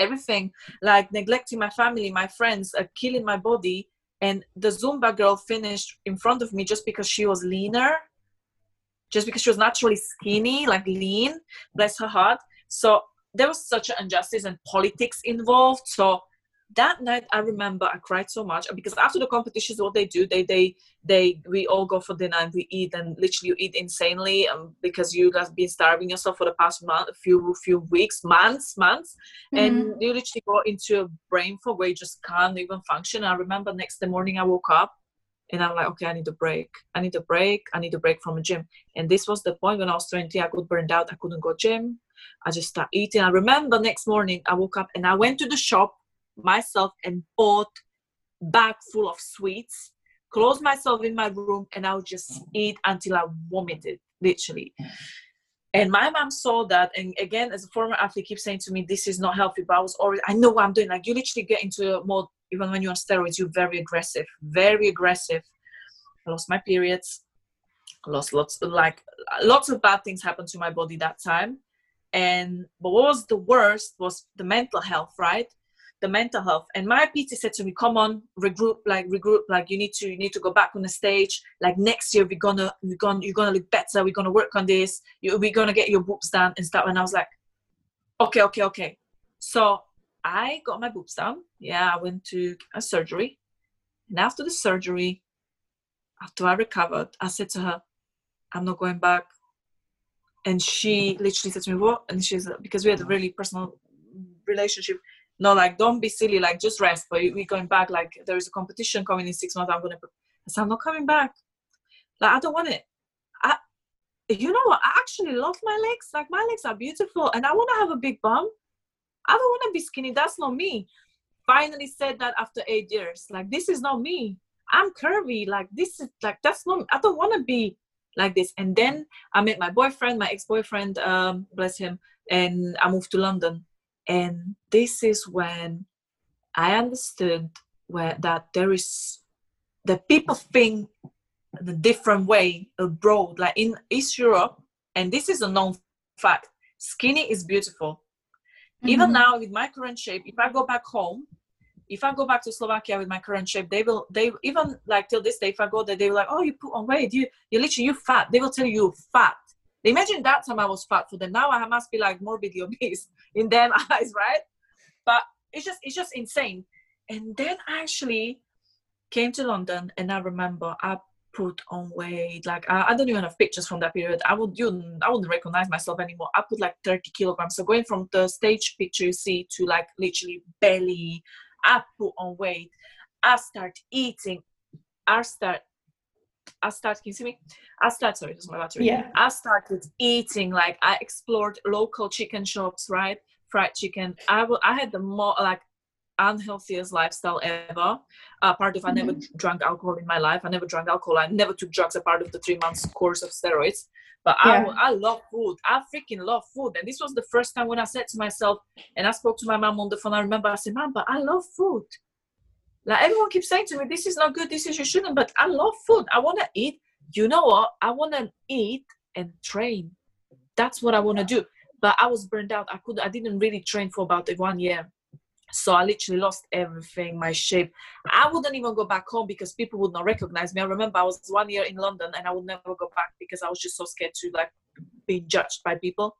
everything like neglecting my family my friends uh, killing my body. And the zumba girl finished in front of me just because she was leaner just because she was naturally skinny like lean bless her heart. So there was such an injustice and politics involved. So that night i remember i cried so much because after the competitions what they do they they they we all go for dinner and we eat and literally you eat insanely um, because you guys been starving yourself for the past month few few weeks months months mm-hmm. and you literally go into a brain fog where you just can't even function. I remember next the morning i woke up and i'm like okay i need a break. I need a break. I need a break from a gym. And this was the point when i was 20 i got burned out. I couldn't go gym. I just started eating. I remember next morning i woke up and i went to the shop myself and bought bag full of sweets close myself in my room and I would just eat until I vomited, literally. And my mom saw that, and again, as a former athlete, keeps saying to me, "This is not healthy." But I was already, I know what I'm doing. Like you literally get into a mode, even when you're on steroids, you're very aggressive, very aggressive. I lost my periods, lost lots, like lots of bad things happened to my body that time. And but what was the worst was the mental health, right? The mental health. And my pt said to me come on regroup like regroup like you need to you need to go back on the stage. Like next year we're gonna we're gonna you're gonna look better. We're gonna work on this. You, we're gonna get your boobs done and stuff. And i was like okay okay okay. So i got my boobs done. Yeah i went to a surgery. And after the surgery after i recovered i said to her i'm not going back. And she literally said to me what? And she's because we had a really personal relationship no like don't be silly like just rest but we're going back like there is a competition coming in six months i'm gonna I said, i'm not coming back. Like i don't want it. I you know what? I actually love my legs. Like my legs are beautiful and i want to have a big bum. I don't want to be skinny that's not me. Finally said that after eight years. Like this is not me. I'm curvy. Like this is like that's not i don't want to be like this. And then i met my boyfriend my ex-boyfriend um bless him and i moved to london and this is when i understood where that there is that people think the different way abroad like in east europe and this is a known fact skinny is beautiful mm-hmm. even now with my current shape if i go back home if i go back to slovakia with my current shape they will they even like till this day if i go there they will like oh you put on weight you you literally you fat they will tell you fat Imagine that time I was fat for them. Now I must be like morbidly (laughs) obese in their (laughs) eyes, right? But it's just it's just insane. And then I actually came to London and I remember I put on weight. Like I, I don't even have pictures from that period. I would you I wouldn't recognize myself anymore. I put like 30 kilograms. So going from the stage picture you see to like literally belly, I put on weight. I start eating. I start I started, can you see me? I started, sorry, is my battery. Yeah. I started eating, like, I explored local chicken shops, right? Fried chicken. I, will, I had the more, like, unhealthiest lifestyle ever. Uh, part of I never mm-hmm. drank alcohol in my life. I never drank alcohol. I never took drugs a part of the three months course of steroids. But yeah. I, I love food. I freaking love food. And this was the first time when I said to myself, and I spoke to my mom on the phone. I remember I said, "Mom, but I love food. Like everyone keeps saying to me, this is not good, this is you shouldn't, but I love food. I want to eat. You know what? I want to eat and train. That's what I want to do. But I was burned out. I could I didn't really train for about one year. so i literally lost everything my shape i wouldn't even go back home because people would not recognize me i remember i was one year in london and i would never go back because i was just so scared to like be judged by people.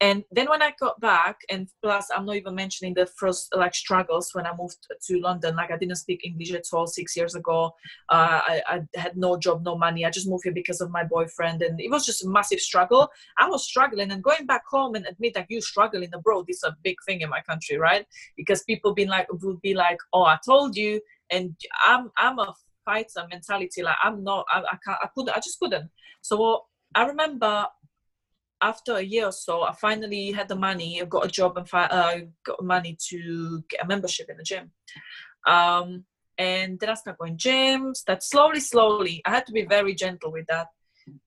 And then when i got back and plus i'm not even mentioning the first like struggles when i moved to london like i didn't speak english at all six years ago. Uh, I, I had no job no money. I just moved here because of my boyfriend and it was just a massive struggle. I was struggling and going back home and admit that you struggling abroad is a big thing in my country right? Because people being like would be like oh i told you and i'm i'm a fighter mentality. Like i'm not i, I can't i couldn't i just couldn't. So i remember after a year or so, I finally had the money. I got a job and fi- uh, got money to get a membership in the gym. Um, and then I started going to gyms. That slowly, slowly, I had to be very gentle with that.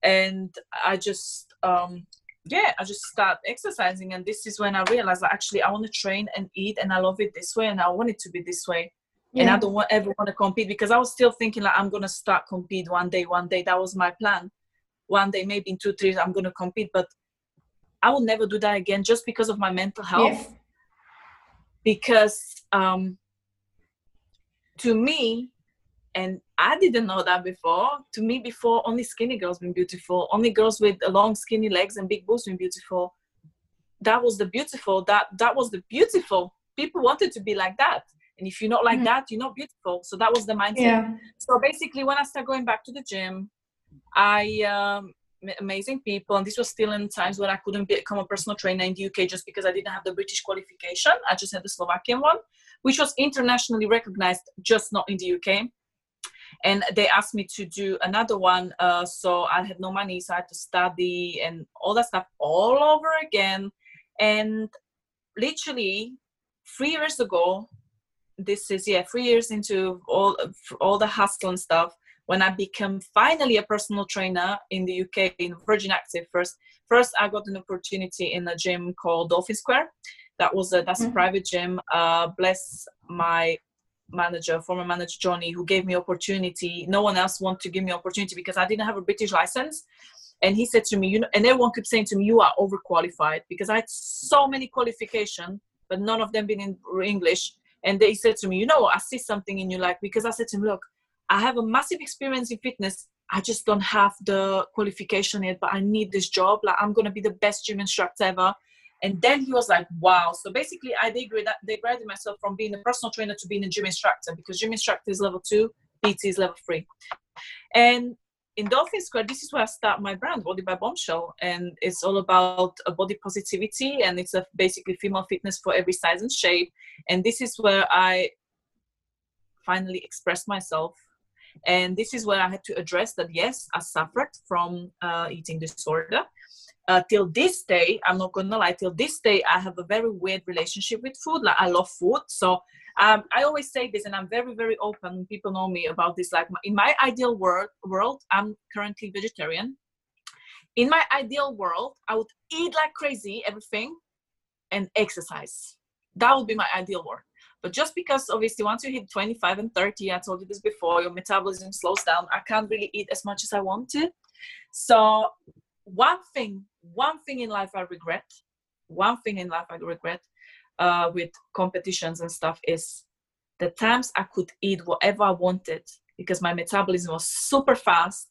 And I just, um, yeah, I just start exercising. And this is when I realized that actually I want to train and eat, and I love it this way, and I want it to be this way. Yeah. And I don't want, ever want to compete because I was still thinking like I'm gonna start compete one day. One day that was my plan. One day, maybe in two, three I'm gonna compete. But I will never do that again just because of my mental health. Yes. Because um, to me, and I didn't know that before. To me, before only skinny girls been beautiful, only girls with long skinny legs and big boobs been beautiful. That was the beautiful. That that was the beautiful. People wanted to be like that. And if you're not like mm-hmm. that, you're not beautiful. So that was the mindset. Yeah. So basically, when I started going back to the gym, I um, amazing people. And this was still in times when i couldn't become a personal trainer in the uk just because i didn't have the british qualification. I just had the slovakian one which was internationally recognized just not in the uk and they asked me to do another one uh, so i had no money so i had to study and all that stuff all over again. And literally three years ago this is yeah three years into all all the hustle and stuff when I became finally a personal trainer in the UK in Virgin Active first. First, I got an opportunity in a gym called Dolphin Square. That was a that's mm-hmm. a private gym. Uh, bless my manager, former manager Johnny, who gave me opportunity. No one else wanted to give me opportunity because I didn't have a British license. And he said to me, you know, and everyone kept saying to me, you are overqualified because I had so many qualifications, but none of them been in English. And they said to me, you know, I see something in you, like because I said to him, look, I have a massive experience in fitness. I just don't have the qualification yet, but I need this job. Like I'm gonna be the best gym instructor ever. And then he was like, wow. So basically I degraded, myself from being a personal trainer to being a gym instructor because gym instructor is level two, PT is level three. And in Dolphin Square, this is where I start my brand, Body by Bombshell. And it's all about a body positivity and it's a basically female fitness for every size and shape. And this is where I finally express myself and this is where I had to address that yes, I suffered from uh, eating disorder. Uh, till this day, I'm not gonna lie, till this day, I have a very weird relationship with food. Like I love food. So um, I always say this, and I'm very, very open. People know me about this. Like in my ideal world, world, I'm currently vegetarian. In my ideal world, I would eat like crazy, everything, and exercise. That would be my ideal world. But just because obviously once you hit 25 and 30, I told you this before, your metabolism slows down. I can't really eat as much as I want to. So one thing, one thing in life I regret, one thing in life I regret uh, with competitions and stuff is the times I could eat whatever I wanted because my metabolism was super fast.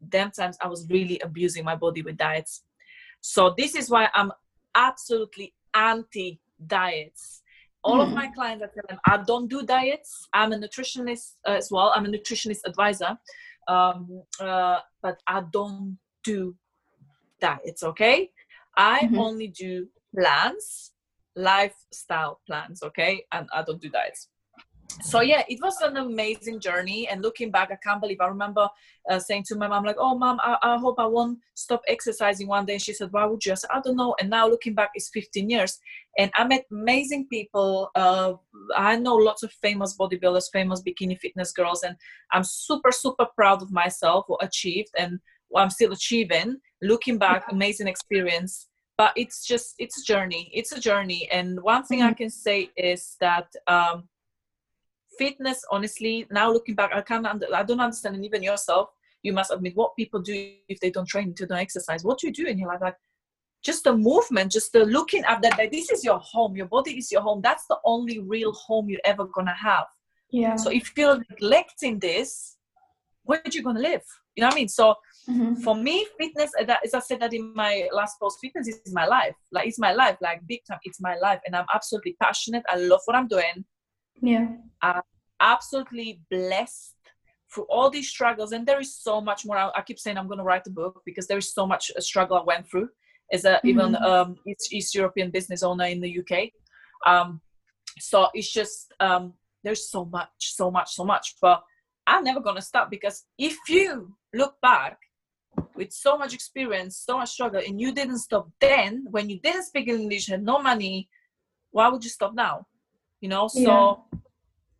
Them times I was really abusing my body with diets. So this is why I'm absolutely anti diets all mm. of hmm. my clients, I tell them, I don't do diets. I'm a nutritionist uh, as well. I'm a nutritionist advisor, um, uh, but I don't do diets. Okay, I mm-hmm. only do plans, lifestyle plans. Okay, and I don't do diets so yeah it was an amazing journey. And looking back i can't believe i remember uh, saying to my mom like oh mom I, I, hope i won't stop exercising one day. And she said why would you? I, said, I don't know. And now looking back it's 15 years. And i met amazing people uh, i know lots of famous bodybuilders famous bikini fitness girls and i'm super super proud of myself what achieved and what i'm still achieving. Looking back amazing experience. But it's just it's a journey. It's a journey. And one thing mm-hmm. i can say is that um, fitness honestly now looking back i can't under, i don't understand and even yourself you must admit what people do if they don't train to don't exercise. What do you do in your life? Like just the movement just the looking at that, this is your home your body is your home. That's the only real home you're ever gonna have. Yeah. So if you're neglecting this where are you gonna live? You know what i mean? So Mhm. for me fitness uh, as i said that in my last post fitness is my life. Like it's my life like big time it's my life and i'm absolutely passionate. I love what i'm doing yeah. Absolutely blessed through all these struggles and there is so much more. I, I keep saying i'm going to write a book because there is so much uh, struggle i went through as a even Mhm. um east, east european business owner in the uk um so it's just um there's so much so much so much but i'm never going to stop because if you look back with so much experience so much struggle and you didn't stop then when you didn't speak english had no money why would you stop now you know? So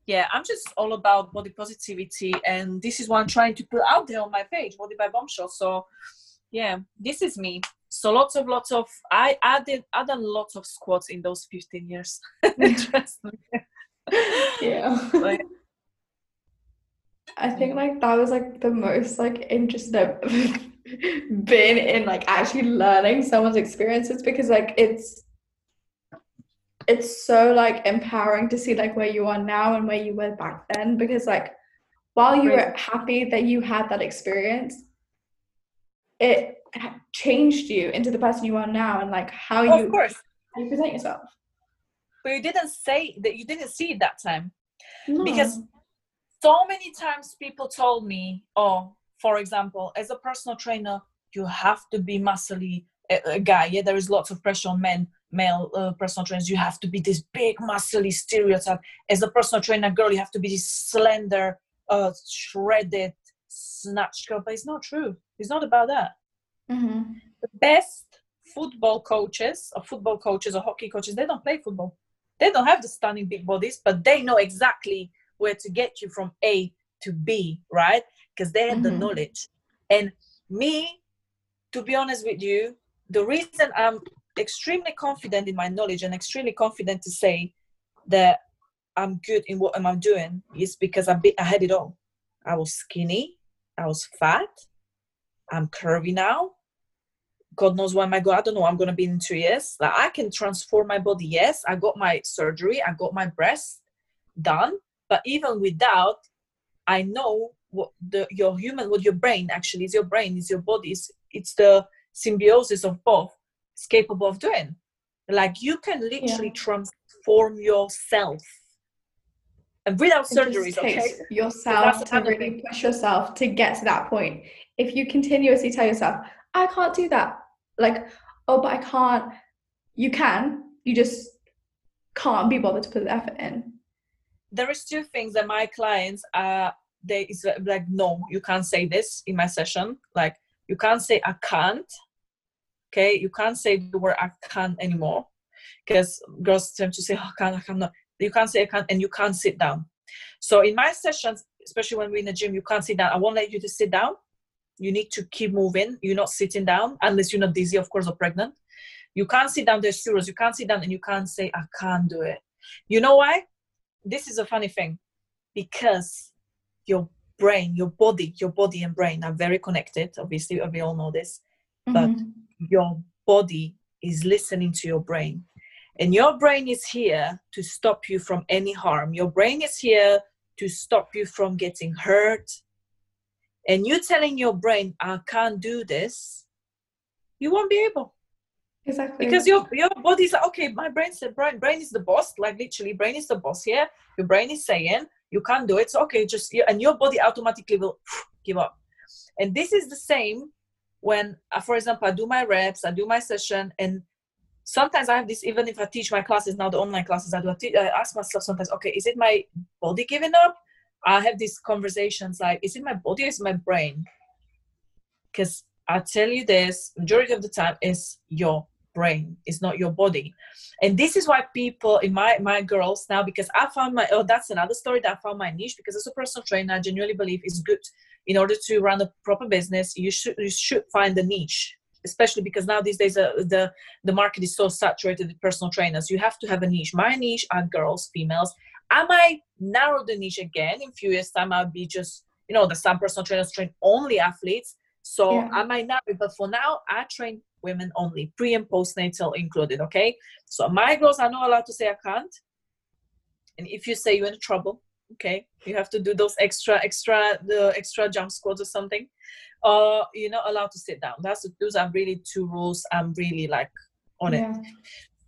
yeah. i'm just all about body positivity and this is what i'm trying to put out there on my page body by bombshell. So yeah this is me. So lots of lots of i added done lots of squats in those 15 years. Mm. (laughs) Trust yeah. But, I think like that was like the most like interested I've (laughs) been in like actually learning someone's experiences because like it's it's so like empowering to see like where you are now and where you were back then because like while you were happy that you had that experience it changed you into the person you are now and like how of you, course. how you present yourself. But you didn't say that you didn't see it that time. No. because so many times people told me oh for example as a personal trainer you have to be muscly a, a guy. Yeah there is lots of pressure on men male uh, personal trainers you have to be this big muscly stereotype. As a personal trainer girl you have to be this slender uh shredded snatched girl. But it's not true. It's not about that. Mhm. the best football coaches or football coaches or hockey coaches they don't play football. They don't have the stunning big bodies but they know exactly where to get you from a to b right? Because they have the Mhm. knowledge. And me to be honest with you the reason i'm extremely confident in my knowledge and extremely confident to say that i'm good in what am i doing is because i, be, I had it all i was skinny i was fat i'm curvy now God knows where I going. I don't know. I'm gonna be in two years. Like I can transform my body. Yes, I got my surgery. I got my breast done. But even without, I know what the your human, what your brain actually is. Your brain is your body. It's, it's the symbiosis of both. Is capable of doing. Like you can literally transform yourself, and without It surgeries. Okay. yourself to really thing. push yourself to get to that point. If you continuously tell yourself, I can't do that, like, oh, but I can't, you can, you just can't be bothered to put the effort in. there is two things that my clients are they is like no you can't say this in my session like you can't say i can't okay? You can't say the word i can't anymore. Because girls tend to say oh, i can't i cannot you can't say i can't and you can't sit down. So in my sessions especially when we're in the gym you can't sit down. I won't let you to sit down. You need to keep moving. You're not sitting down unless you're not dizzy of course or pregnant. You can't sit down. There's zeros you can't sit down and you can't say i can't do it. You know why? This is a funny thing. Because your brain your body your body and brain are very connected. Obviously we all know this. But- Mhm. Your body is listening to your brain. And your brain is here to stop you from any harm. Your brain is here to stop you from getting hurt. And you're telling your brain i can't do this you won't be able. Exactly. because your your body's like okay my brain said brain brain is the boss like literally brain is the boss here. Your brain is saying you can't do it. So okay just and your body automatically will give up. And this is the same when uh, for example i do my reps i do my session and sometimes i have this even if i teach my classes now the online classes i do I, te- I ask myself sometimes okay is it my body giving up? I have these conversations like is it my body or is my brain? Because i tell you this majority of the time is your brain it's not your body. And this is why people in my my girls now because i found my oh that's another story that i found my niche because as a personal trainer i genuinely believe is good in order to run a proper business you should you should find a niche especially because now these days uh, the the market is so saturated with personal trainers you have to have a niche my niche are girls females i might narrow the niche again in few years time i'll be just you know the some personal trainers train only athletes So Yeah. I might not be, but for now, I train women only, pre and postnatal included. Okay. So my girls are not allowed to say I can't. And if you say you're in trouble, okay, you have to do those extra, extra, the extra jump squats or something. Or you're not allowed to sit down. That's those are really two rules. I'm really like on it.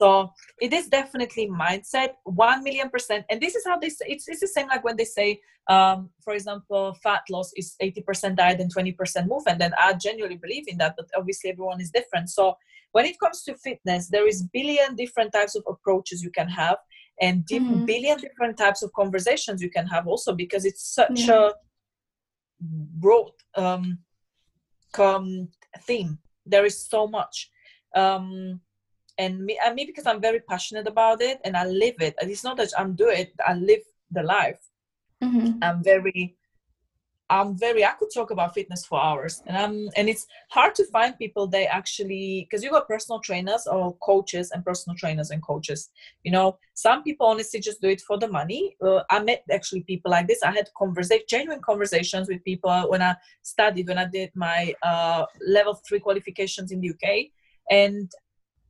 So it is definitely mindset, one million percent. And this is how they say it's, it's the same like when they say, um, for example, fat loss is 80% diet and 20% movement. And then I genuinely believe in that, but obviously everyone is different. So when it comes to fitness, there is billion different types of approaches you can have and Mhm. billion different types of conversations you can have also because it's such Yeah. a broad um, com- theme. There is so much. Um, and me, and me because I'm very passionate about it and I live it. And it's not that I'm doing it; I live the life. Mhm. I'm very, I'm very. I could talk about fitness for hours, and I'm. And it's hard to find people they actually because you got personal trainers or coaches and personal trainers and coaches. You know, some people honestly just do it for the money. Uh, I met actually people like this. I had conversation, genuine conversations with people when I studied, when I did my uh, level three qualifications in the UK, and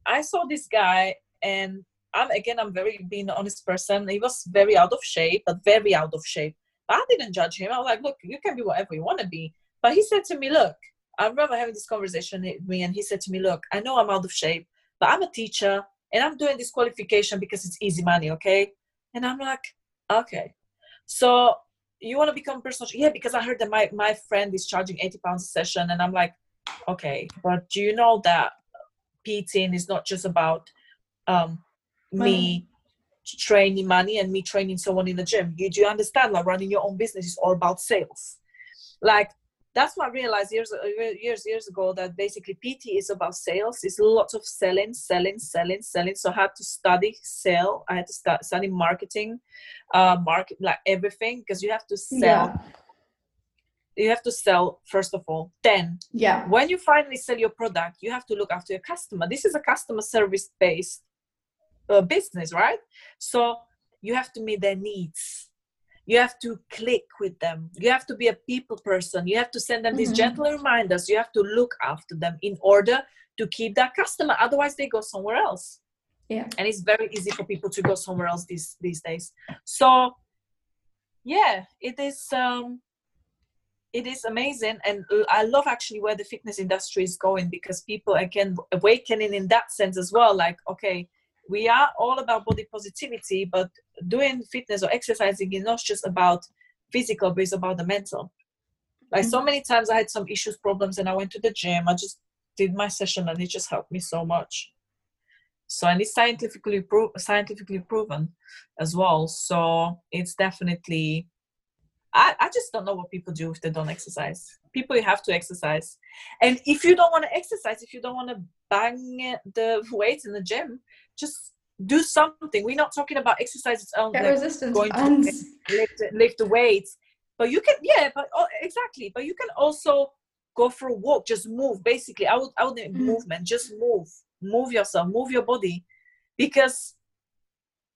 I saw this guy, and I'm again, I'm very being an honest person. He was very out of shape, but very out of shape. But I didn't judge him. I was like, look, you can be whatever you want to be. But he said to me, look, I remember having this conversation with me, and he said to me, look, I know I'm out of shape, but I'm a teacher, and I'm doing this qualification because it's easy money, okay? And I'm like, okay. So you want to become personal? Yeah, because I heard that my my friend is charging 80 pounds a session, and I'm like, okay, but do you know that PTing is not just about um, me training money and me training someone in the gym. You do you understand? Like running your own business is all about sales. Like that's what I realized years years years ago that basically PT is about sales. It's lots of selling, selling, selling, selling. So I had to study sell. I had to start study marketing, uh, market like everything because you have to sell. Yeah. You have to sell first of all. Then Yeah. when you finally sell your product you have to look after your customer this is a customer service based uh, business right? So you have to meet their needs. You have to click with them. You have to be a people person. You have to send them these Mhm. gentle reminders. You have to look after them in order to keep that customer. Otherwise they go somewhere else. Yeah. and it's very easy for people to go somewhere else these these days. So yeah it is um it is amazing. And i love actually where the fitness industry is going because people again awakening in that sense as well. Like okay we are all about body positivity but doing fitness or exercising is not just about physical but it's about the mental. Like so mm-hmm. many times i had some issues problems and i went to the gym. I just did my session and it just helped me so much. So and it's scientifically pro- scientifically proven as well. So it's definitely I, I just don't know what people do if they don't exercise. People you have to exercise. And if you don't want to exercise if you don't want to bang the weights in the gym just do something. We're not talking about exercise its own like resistance. going to lift, lift the weights. But you can yeah but oh, exactly. But you can also go for a walk. Just move. Basically i would i would Mhm. movement. Just move. Move yourself. Move your body. Because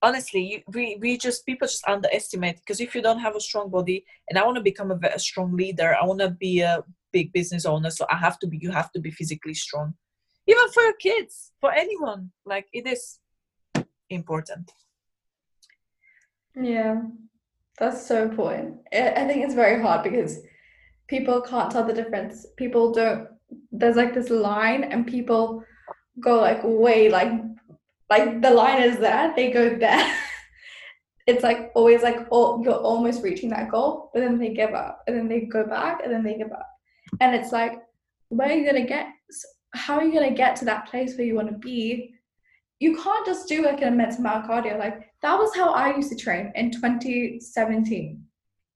honestly you, we we just people just underestimate because if you don't have a strong body and i want to become a, a strong leader i want to be a big business owner so i have to be you have to be physically strong even for your kids for anyone like it is important Yeah, that's so important. I think it's very hard because people can't tell the difference. People don't, there's like this line, and people go like way like like the line is there, they go there. (laughs) It's like always like oh you're almost reaching that goal, but then they give up, and then they go back, and then they give up. And it's like, where are you gonna get? How are you gonna get to that place where you want to be? You can't just do like an immense amount of cardio. Like that was how I used to train in 2017.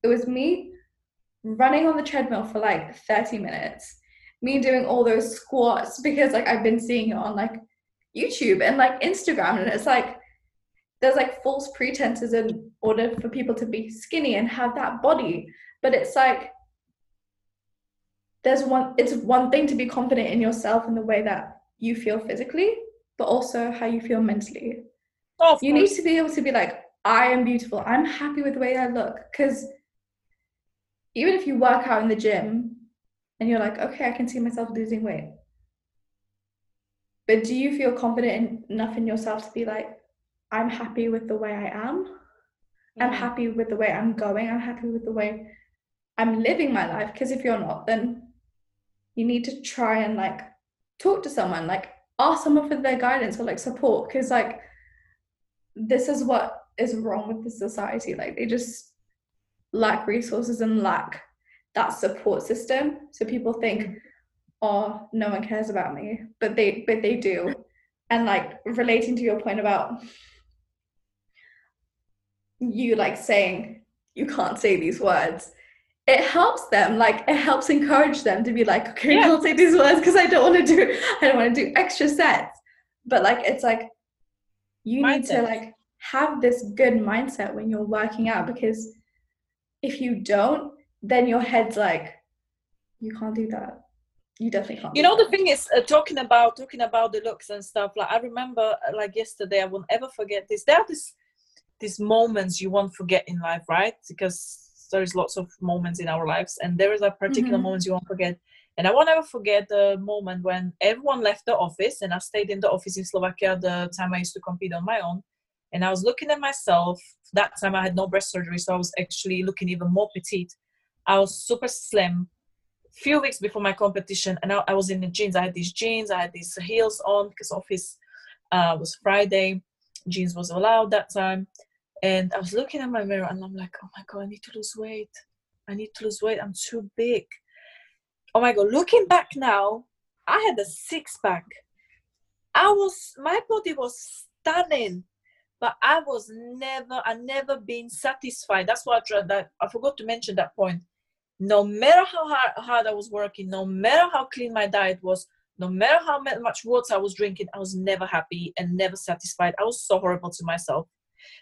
It was me running on the treadmill for like 30 minutes, me doing all those squats because like I've been seeing it on like YouTube and like Instagram, and it's like there's like false pretenses in order for people to be skinny and have that body. But it's like there's one it's one thing to be confident in yourself in the way that you feel physically, but also how you feel mentally oh, you need to be able to be like i am beautiful i'm happy with the way i look because even if you work out in the gym and you're like, okay, I can see myself losing weight. But do you feel confident enough in yourself to be like, I'm happy with the way I am? I'm Mm. happy with the way I'm going. I'm happy with the way I'm living my life. Because if you're not, then you need to try and like talk to someone, like ask someone for their guidance or like support. Because like this is what is wrong with the society. Like they just lack resources and lack that support system. So people think, oh, no one cares about me, but they but they do. And like relating to your point about you like saying you can't say these words it helps them like it helps encourage them to be like okay Yeah. i can't say these words because i don't want to do i don't want to do extra sets but like it's like you need to like have this good mindset when you're working out because if you don't then your head's like you can't do that you definitely can't you know the thing is uh, talking about talking about the looks and stuff like i remember uh, like yesterday i won't ever forget this. There are these these moments you won't forget in life right? Because there's lots of moments in our lives and there is a particular Mhm. moments you won't forget. And i won't ever forget the moment when everyone left the office and i stayed in the office in slovakia the time i used to compete on my own. And i was looking at myself. That time i had no breast surgery so i was actually looking even more petite. I was super slim few weeks before my competition and I, I was in the jeans. I had these jeans i had these heels on because office uh, was friday. Jeans was allowed that time. And i was looking at my mirror and i'm like oh my god i need to lose weight. I need to lose weight. I'm too big. Oh my god looking back now i had a six pack i was my body was stunning but i was never i never been satisfied. That's what i tried that. I forgot to mention that point no matter how hard, hard I was working, no matter how clean my diet was, no matter how much water I was drinking, I was never happy and never satisfied. I was so horrible to myself.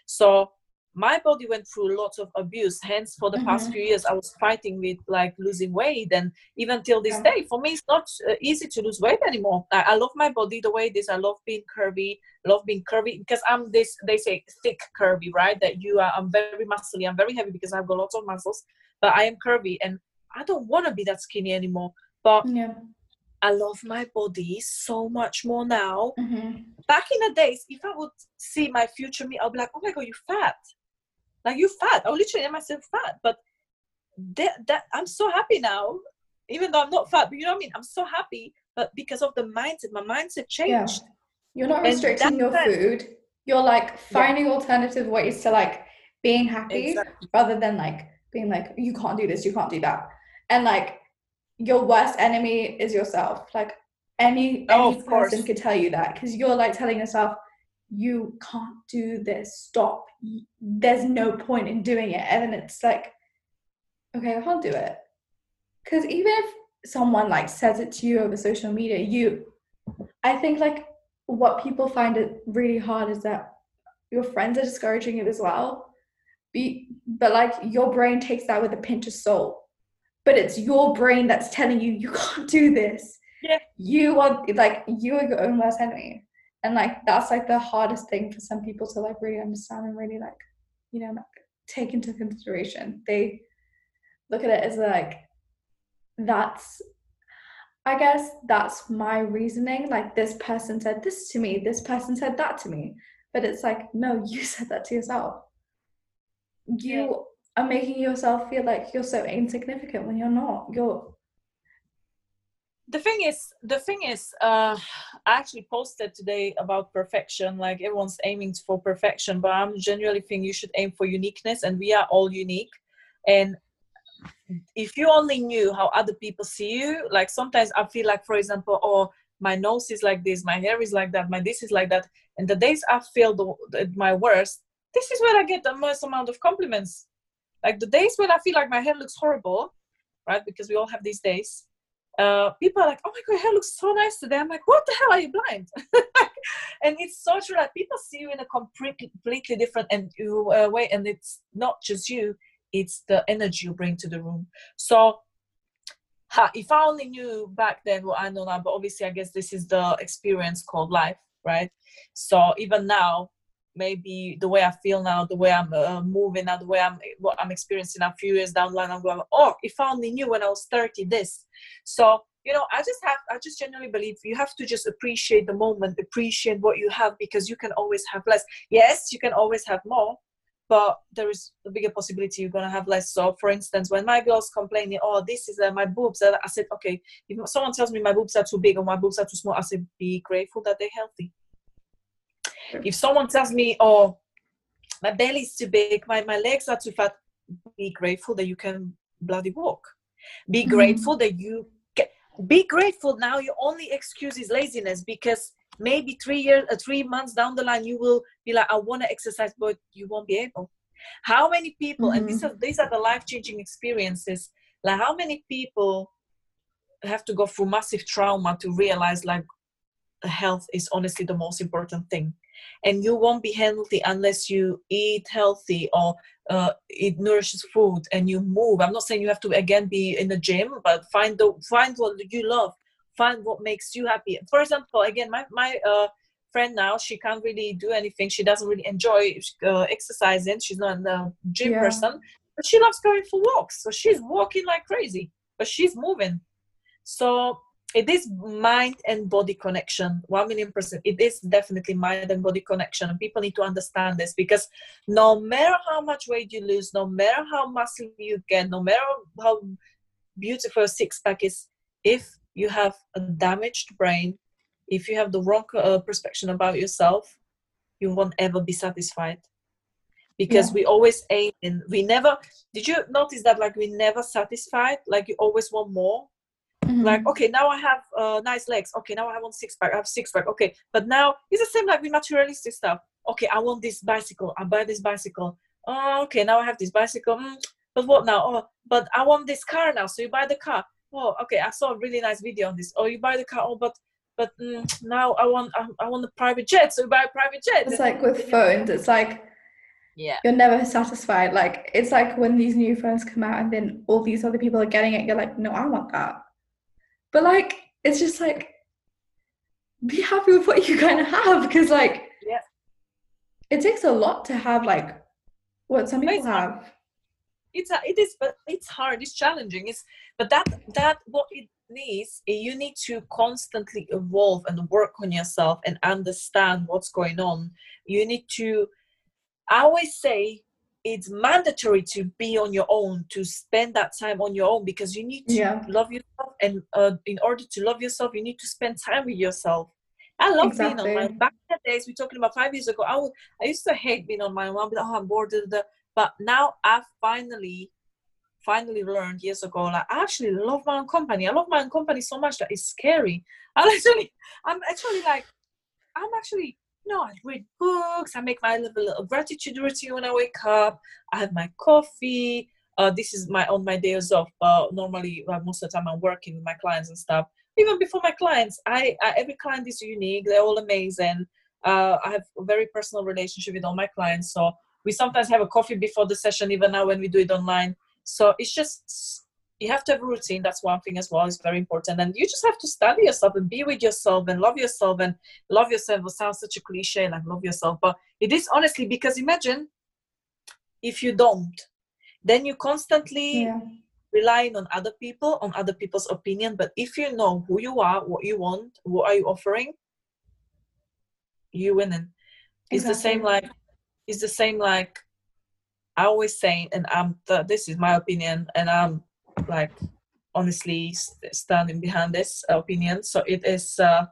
So my body went through lots of abuse. Hence, for the past Mhm. few years, I was fighting with like losing weight, and even till this day, for me, it's not uh, easy to lose weight anymore. I, I love my body the way it is. I love being curvy. Love being curvy because I'm this. They say thick curvy, right? That you are. I'm very muscly. I'm very heavy because I've got lots of muscles but I am curvy and I don't want to be that skinny anymore. But yeah I love my body so much more now. Mhm. Back in the days, if I would see my future me, I'll be like, oh my god, you're fat. Like you're fat. I'll literally name myself fat. But that, that I'm so happy now, even though I'm not fat, but you know what I mean? I'm so happy. But because of the mindset, my mindset Yeah. changed. You're not restricting your food. You're like finding alternative ways to like being happy Exactly. rather than like being like, you can't do this, you can't do that. And like your worst enemy is yourself. Like any Oh, any person could tell you that because you're like telling yourself, you can't do this, stop. There's no point in doing it. And then it's like, okay, I can't do it. Because even if someone like says it to you over social media, you I think like what people find it really hard is that your friends are discouraging it as well. Be, but like your brain takes that with a pinch of salt. But it's your brain that's telling you you (laughs) can't do this. Yeah. You are like you are your own worst enemy. And like that's like the hardest thing for some people to like really understand and really like, you know, like, take into consideration. They look at it as like that's I guess that's my reasoning. Like, this person said this to me, this person said that to me. But it's like, no, (laughs) you said that to yourself. You are making yourself feel like you're so insignificant when you're not. You're, the thing is the thing is uh i actually posted today about perfection like everyone's aiming for perfection but i'm genuinely think you should aim for uniqueness and we are all unique and if you only knew how other people see you like sometimes i feel like for example oh my nose is like this my hair is like that my this is like that and the days i feel the, the, my worst this is where i get the most amount of compliments like the days when i feel like my hair looks horrible right because we all have these days uh, people are like, "Oh my god, your hair looks so nice today." I'm like, "What the hell are you blind?" (laughs) and it's so true that people see you in a completely, different and uh, way, and it's not just you; it's the energy you bring to the room. So, ha, if I only knew back then what I know now, but obviously, I guess this is the experience called life, right? So even now, maybe the way I feel now, the way I'm uh, moving now, the way I'm what I'm experiencing a few years down the line, I'm going, oh, if I only knew when I was 30 this. So you know, I just have, I just genuinely believe you have to just appreciate the moment, appreciate what you have because you can always have less. Yes, you can always have more, but there is a bigger possibility you're gonna have less. So, for instance, when my girls complaining, oh, this is uh, my boobs, I said, okay, if someone tells me my boobs are too big or my boobs are too small, I say, be grateful that they're healthy if someone tells me, oh, my belly is too big, my, my legs are too fat, be grateful that you can bloody walk. Be mm-hmm. grateful that you can, be grateful now your only excuse is laziness because maybe three years uh, three months down the line you will be like i want to exercise but you won't be able how many people mm-hmm. and these are these are the life-changing experiences like how many people have to go through massive trauma to realize like health is honestly the most important thing and you won't be healthy unless you eat healthy or uh, eat nourishes food and you move. I'm not saying you have to again be in the gym but find the find what you love. Find what makes you happy. For example again my my uh, friend now she can't really do anything. She doesn't really enjoy uh, exercising. She's not a gym yeah. person but she loves going for walks. So she's walking like crazy but she's moving. So it is mind and body connection one million percent. It is definitely mind and body connection and people need to understand this because no matter how much weight you lose no matter how muscle you get no matter how beautiful six pack is if you have a damaged brain if you have the wrong uh, perception about yourself you won't ever be satisfied. Because yeah. we always aim and we never did you notice that like we never satisfied? Like you always want more Mm-hmm. Like, okay, now I have uh, nice legs. Okay, now I want six pack. I have six pack. Okay, but now it's the same like with materialistic stuff. Okay, I want this bicycle. I buy this bicycle. Oh, okay, now I have this bicycle. Mm, but what now? Oh, but I want this car now. So you buy the car. Oh, okay. I saw a really nice video on this. Oh, you buy the car. Oh, but but mm, now I want I, I want a private jet. So you buy a private jet. It's like with phones. It's like yeah you're never satisfied like it's like when these new phones come out and then all these other people are getting it you're like no i want that but like, it's just like, be happy with what you kind of have because like, yeah, it takes a lot to have like what some people have. It's a, it is, but it's hard. It's challenging. It's but that that what it needs. Eh, you need to constantly evolve and work on yourself and understand what's going on. You need to. I always say it's mandatory to be on your own to spend that time on your own because you need to yeah. love yourself and uh, in order to love yourself you need to spend time with yourself i love exactly. being on my back in the days we're talking about five years ago i would i used to hate being on my own but oh i'm bored but now i finally finally learned years ago like i actually love my own company i love my own company so much that it's scary (laughs) i'm actually i'm actually like i'm actually no, I read books. I make my little, little gratitude routine when I wake up. I have my coffee. Uh, this is my on my days off. But normally, well, most of the time, I'm working with my clients and stuff. Even before my clients, I, I every client is unique. They're all amazing. Uh, I have a very personal relationship with all my clients. So we sometimes have a coffee before the session, even now when we do it online. So it's just you have to have a routine that's one thing as well is very important and you just have to study yourself and be with yourself and love yourself and love yourself it sounds such a cliche like love yourself but it is honestly because imagine if you don't then you constantly yeah. relying on other people on other people's opinion but if you know who you are what you want what are you offering you winning it's exactly. the same like it's the same like I always say, and I'm th- this is my opinion, and I'm like honestly standing behind this opinion. So it is uh,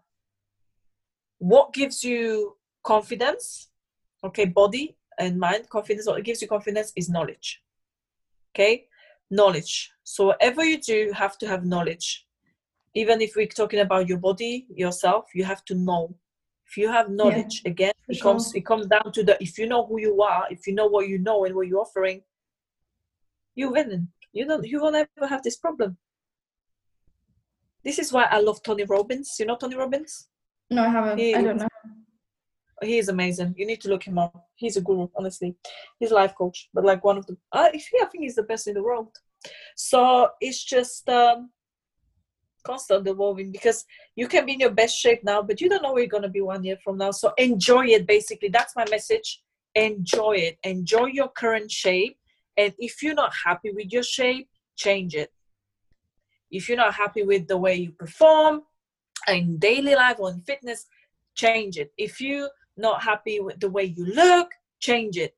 what gives you confidence, okay, body and mind confidence. What gives you confidence is knowledge. Okay, knowledge. So whatever you do, you have to have knowledge. Even if we're talking about your body, yourself, you have to know. If you have knowledge, yeah, again, it sure. comes it comes down to the if you know who you are, if you know what you know and what you're offering, you're winning you don't you will never have this problem. This is why i love tony robbins. You know tony robbins? No i haven't. He, i don't know. He is amazing. You need to look him up. He's a guru honestly. He's a life coach but like one of the uh, i think he's the best in the world. So it's just um constant evolving because you can be in your best shape now but you don't know where you're going to be one year from now. So enjoy it basically. That's my message. Enjoy it. Enjoy your current shape and if you're not happy with your shape change it. If you're not happy with the way you perform in daily life or in fitness change it. If you're not happy with the way you look change it.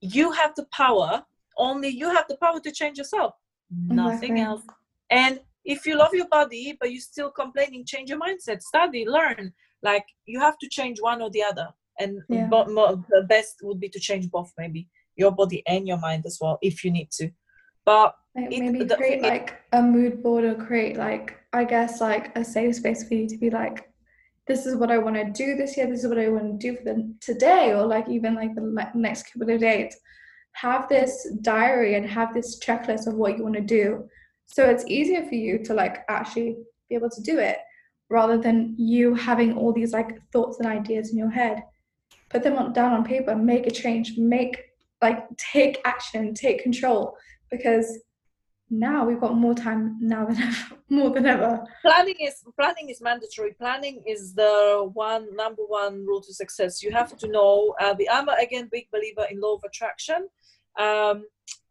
You have the power only you have the power to change yourself. Nothing else. And if you love your body but you're still complaining change your mindset. Study learn. Like you have to change one or the other. And yeah. bo- mo- the best would be to change both maybe your body and your mind as well if you need to. But like maybe it, create like a mood board or create like i guess like a safe space for you to be like this is what i want to do this year this is what i want to do for the today or like even like the next couple of days have this diary and have this checklist of what you want to do. So it's easier for you to like actually be able to do it rather than you having all these like thoughts and ideas in your head. Put them on, down on paper, make a change, make like take action, take control because now we've got more time now than (laughs) ever more than ever. Planning is planning is mandatory. Planning is the one number one rule to success. You have to know uh, the i'm again big believer in law of attraction um,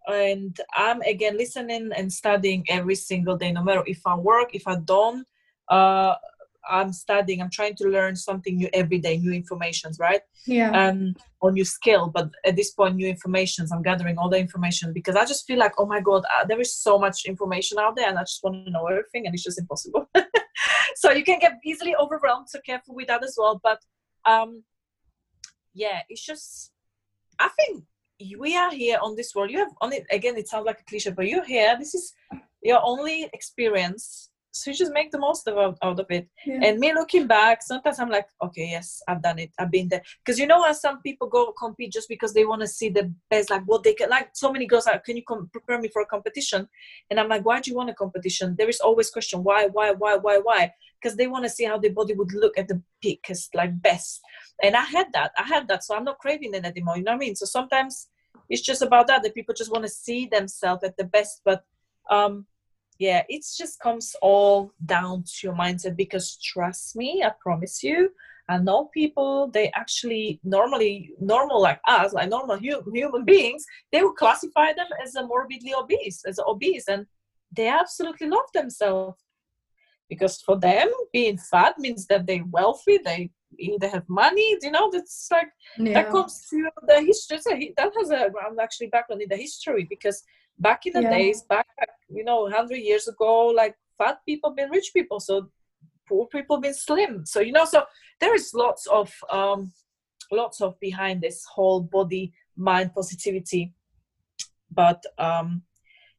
and i'm again listening and studying every single day no matter if i work if i don't uh, i'm studying i'm trying to learn something new every day new informations right? Yeah. Um or new skill but at this point new informations i'm gathering all the information because i just feel like oh my god uh, there is so much information out there and i just want to know everything and it's just impossible. (laughs) So you can get easily overwhelmed so careful with that as well but um yeah it's just i think we are here on this world. You have only again it sounds like a cliche but you're here. This is your only experience so you just make the most of out of it. Yeah. and me looking back sometimes i'm like okay yes i've done it. I've been there. Because you know how some people go compete just because they want to see the best like what they can like so many girls are can you come prepare me for a competition? And i'm like why do you want a competition? There is always question why why why why why? Because they want to see how their body would look at the peakest like best. And i had that. I had that. So i'm not craving it anymore you know what i mean? So sometimes it's just about that that people just want to see themselves at the best. But um yeah it just comes all down to your mindset because trust me i promise you i know people they actually normally normal like us like normal hu- human beings they would classify them as a morbidly obese as obese and they absolutely love themselves because for them being fat means that they're wealthy they they have money you know that's like yeah. that comes through the history that has a ground actually background in the history because back in the yeah. days back you know 100 years ago like fat people been rich people so poor people been slim. So you know so there is lots of um lots of behind this whole body mind positivity. But um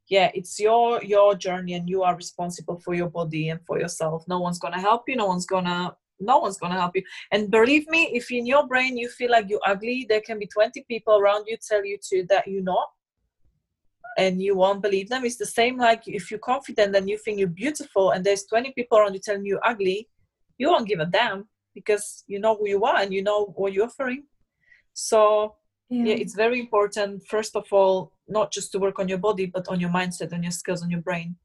yeah it's your your journey and you are responsible for your body and for yourself. No one's gonna help you no one's gonna no one's to help you. And believe me if in your brain you feel like you're ugly there can be 20 people around you tell you to that you're not and you won't believe them. It's the same like if you're confident and you think you're beautiful and there's 20 people around you telling you ugly you won't give a damn because you know who you are and you know what you're offering. So yeah. yeah it's very important first of all not just to work on your body but on your mindset on your skills on your brain.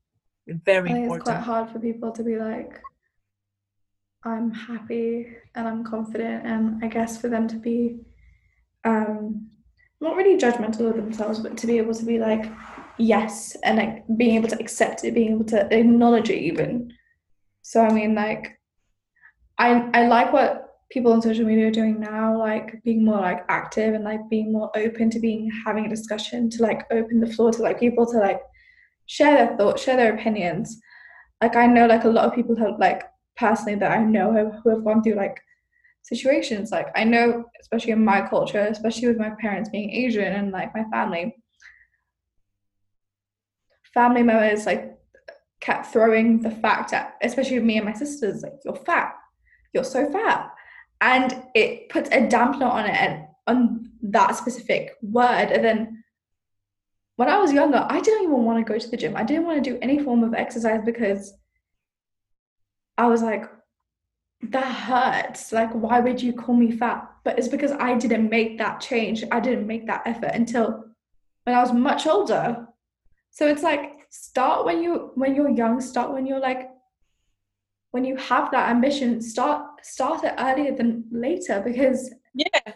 Very important it's quite hard for people to be like I'm happy and I'm confident, and I guess for them to be um, not really judgmental of themselves, but to be able to be like, yes, and like being able to accept it, being able to acknowledge it, even. So, I mean, like, I I like what people on social media are doing now, like being more like active and like being more open to being having a discussion, to like open the floor to like people to like share their thoughts, share their opinions. Like I know like a lot of people have like personally that I know who, who have gone through like situations. Like I know, especially in my culture, especially with my parents being Asian and like my family, family members like kept throwing the fact at, especially me and my sisters, like you're fat, you're so fat, and it puts a dampener on it and on that specific word. And then when I was younger, I didn't even want to go to the gym. I didn't want to do any form of exercise because I was like, that hurts. Like, why would you call me fat? But it's because I didn't make that change. I didn't make that effort until when I was much older. So it's like start when you when you're young, start when you're like when you have that ambition, start start it earlier than later because yeah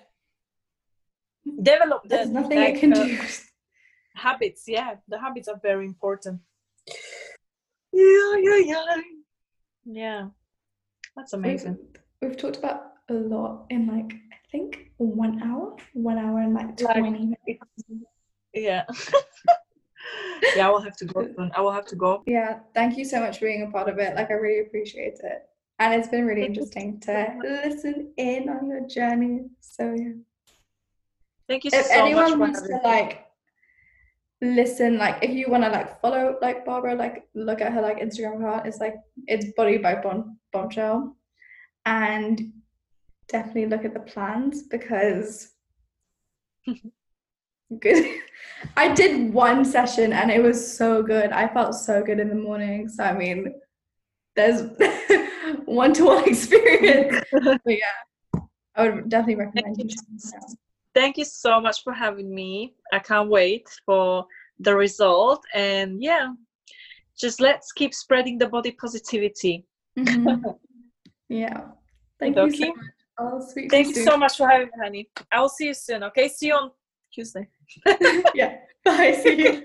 develop the, there's nothing like, it can uh, do. habits yeah the habits are very important yeah yeah yeah yeah that's amazing We've, we've talked about a lot in like I think one hour, one hour and like Like- twenty minutes. yeah (laughs) yeah i will have to go soon i will have to go Yeah, thank you so much for being a part of it. Like I really appreciate it, and it's been really interesting to listen in on your journey. So yeah. thank you if so much anyone wants to like listen like if you want to like follow like barbara like look at her like instagram account it's like it's body by bon- bombshell and definitely look at the plans because (laughs) good. I did one session and it was so good. I felt so good in the morning. So i mean there's (laughs) one-to-one (laughs) experience. But yeah i would definitely recommend you you. checking it out. thank you so much for having me i can't wait for the result and yeah just let's keep spreading the body positivity Mhm. (laughs) yeah. Thank you so much. I'll speak thank you soon. so much for having me honey i will see you soon okay see you on tuesday (laughs) yeah. Bye. (laughs) See you.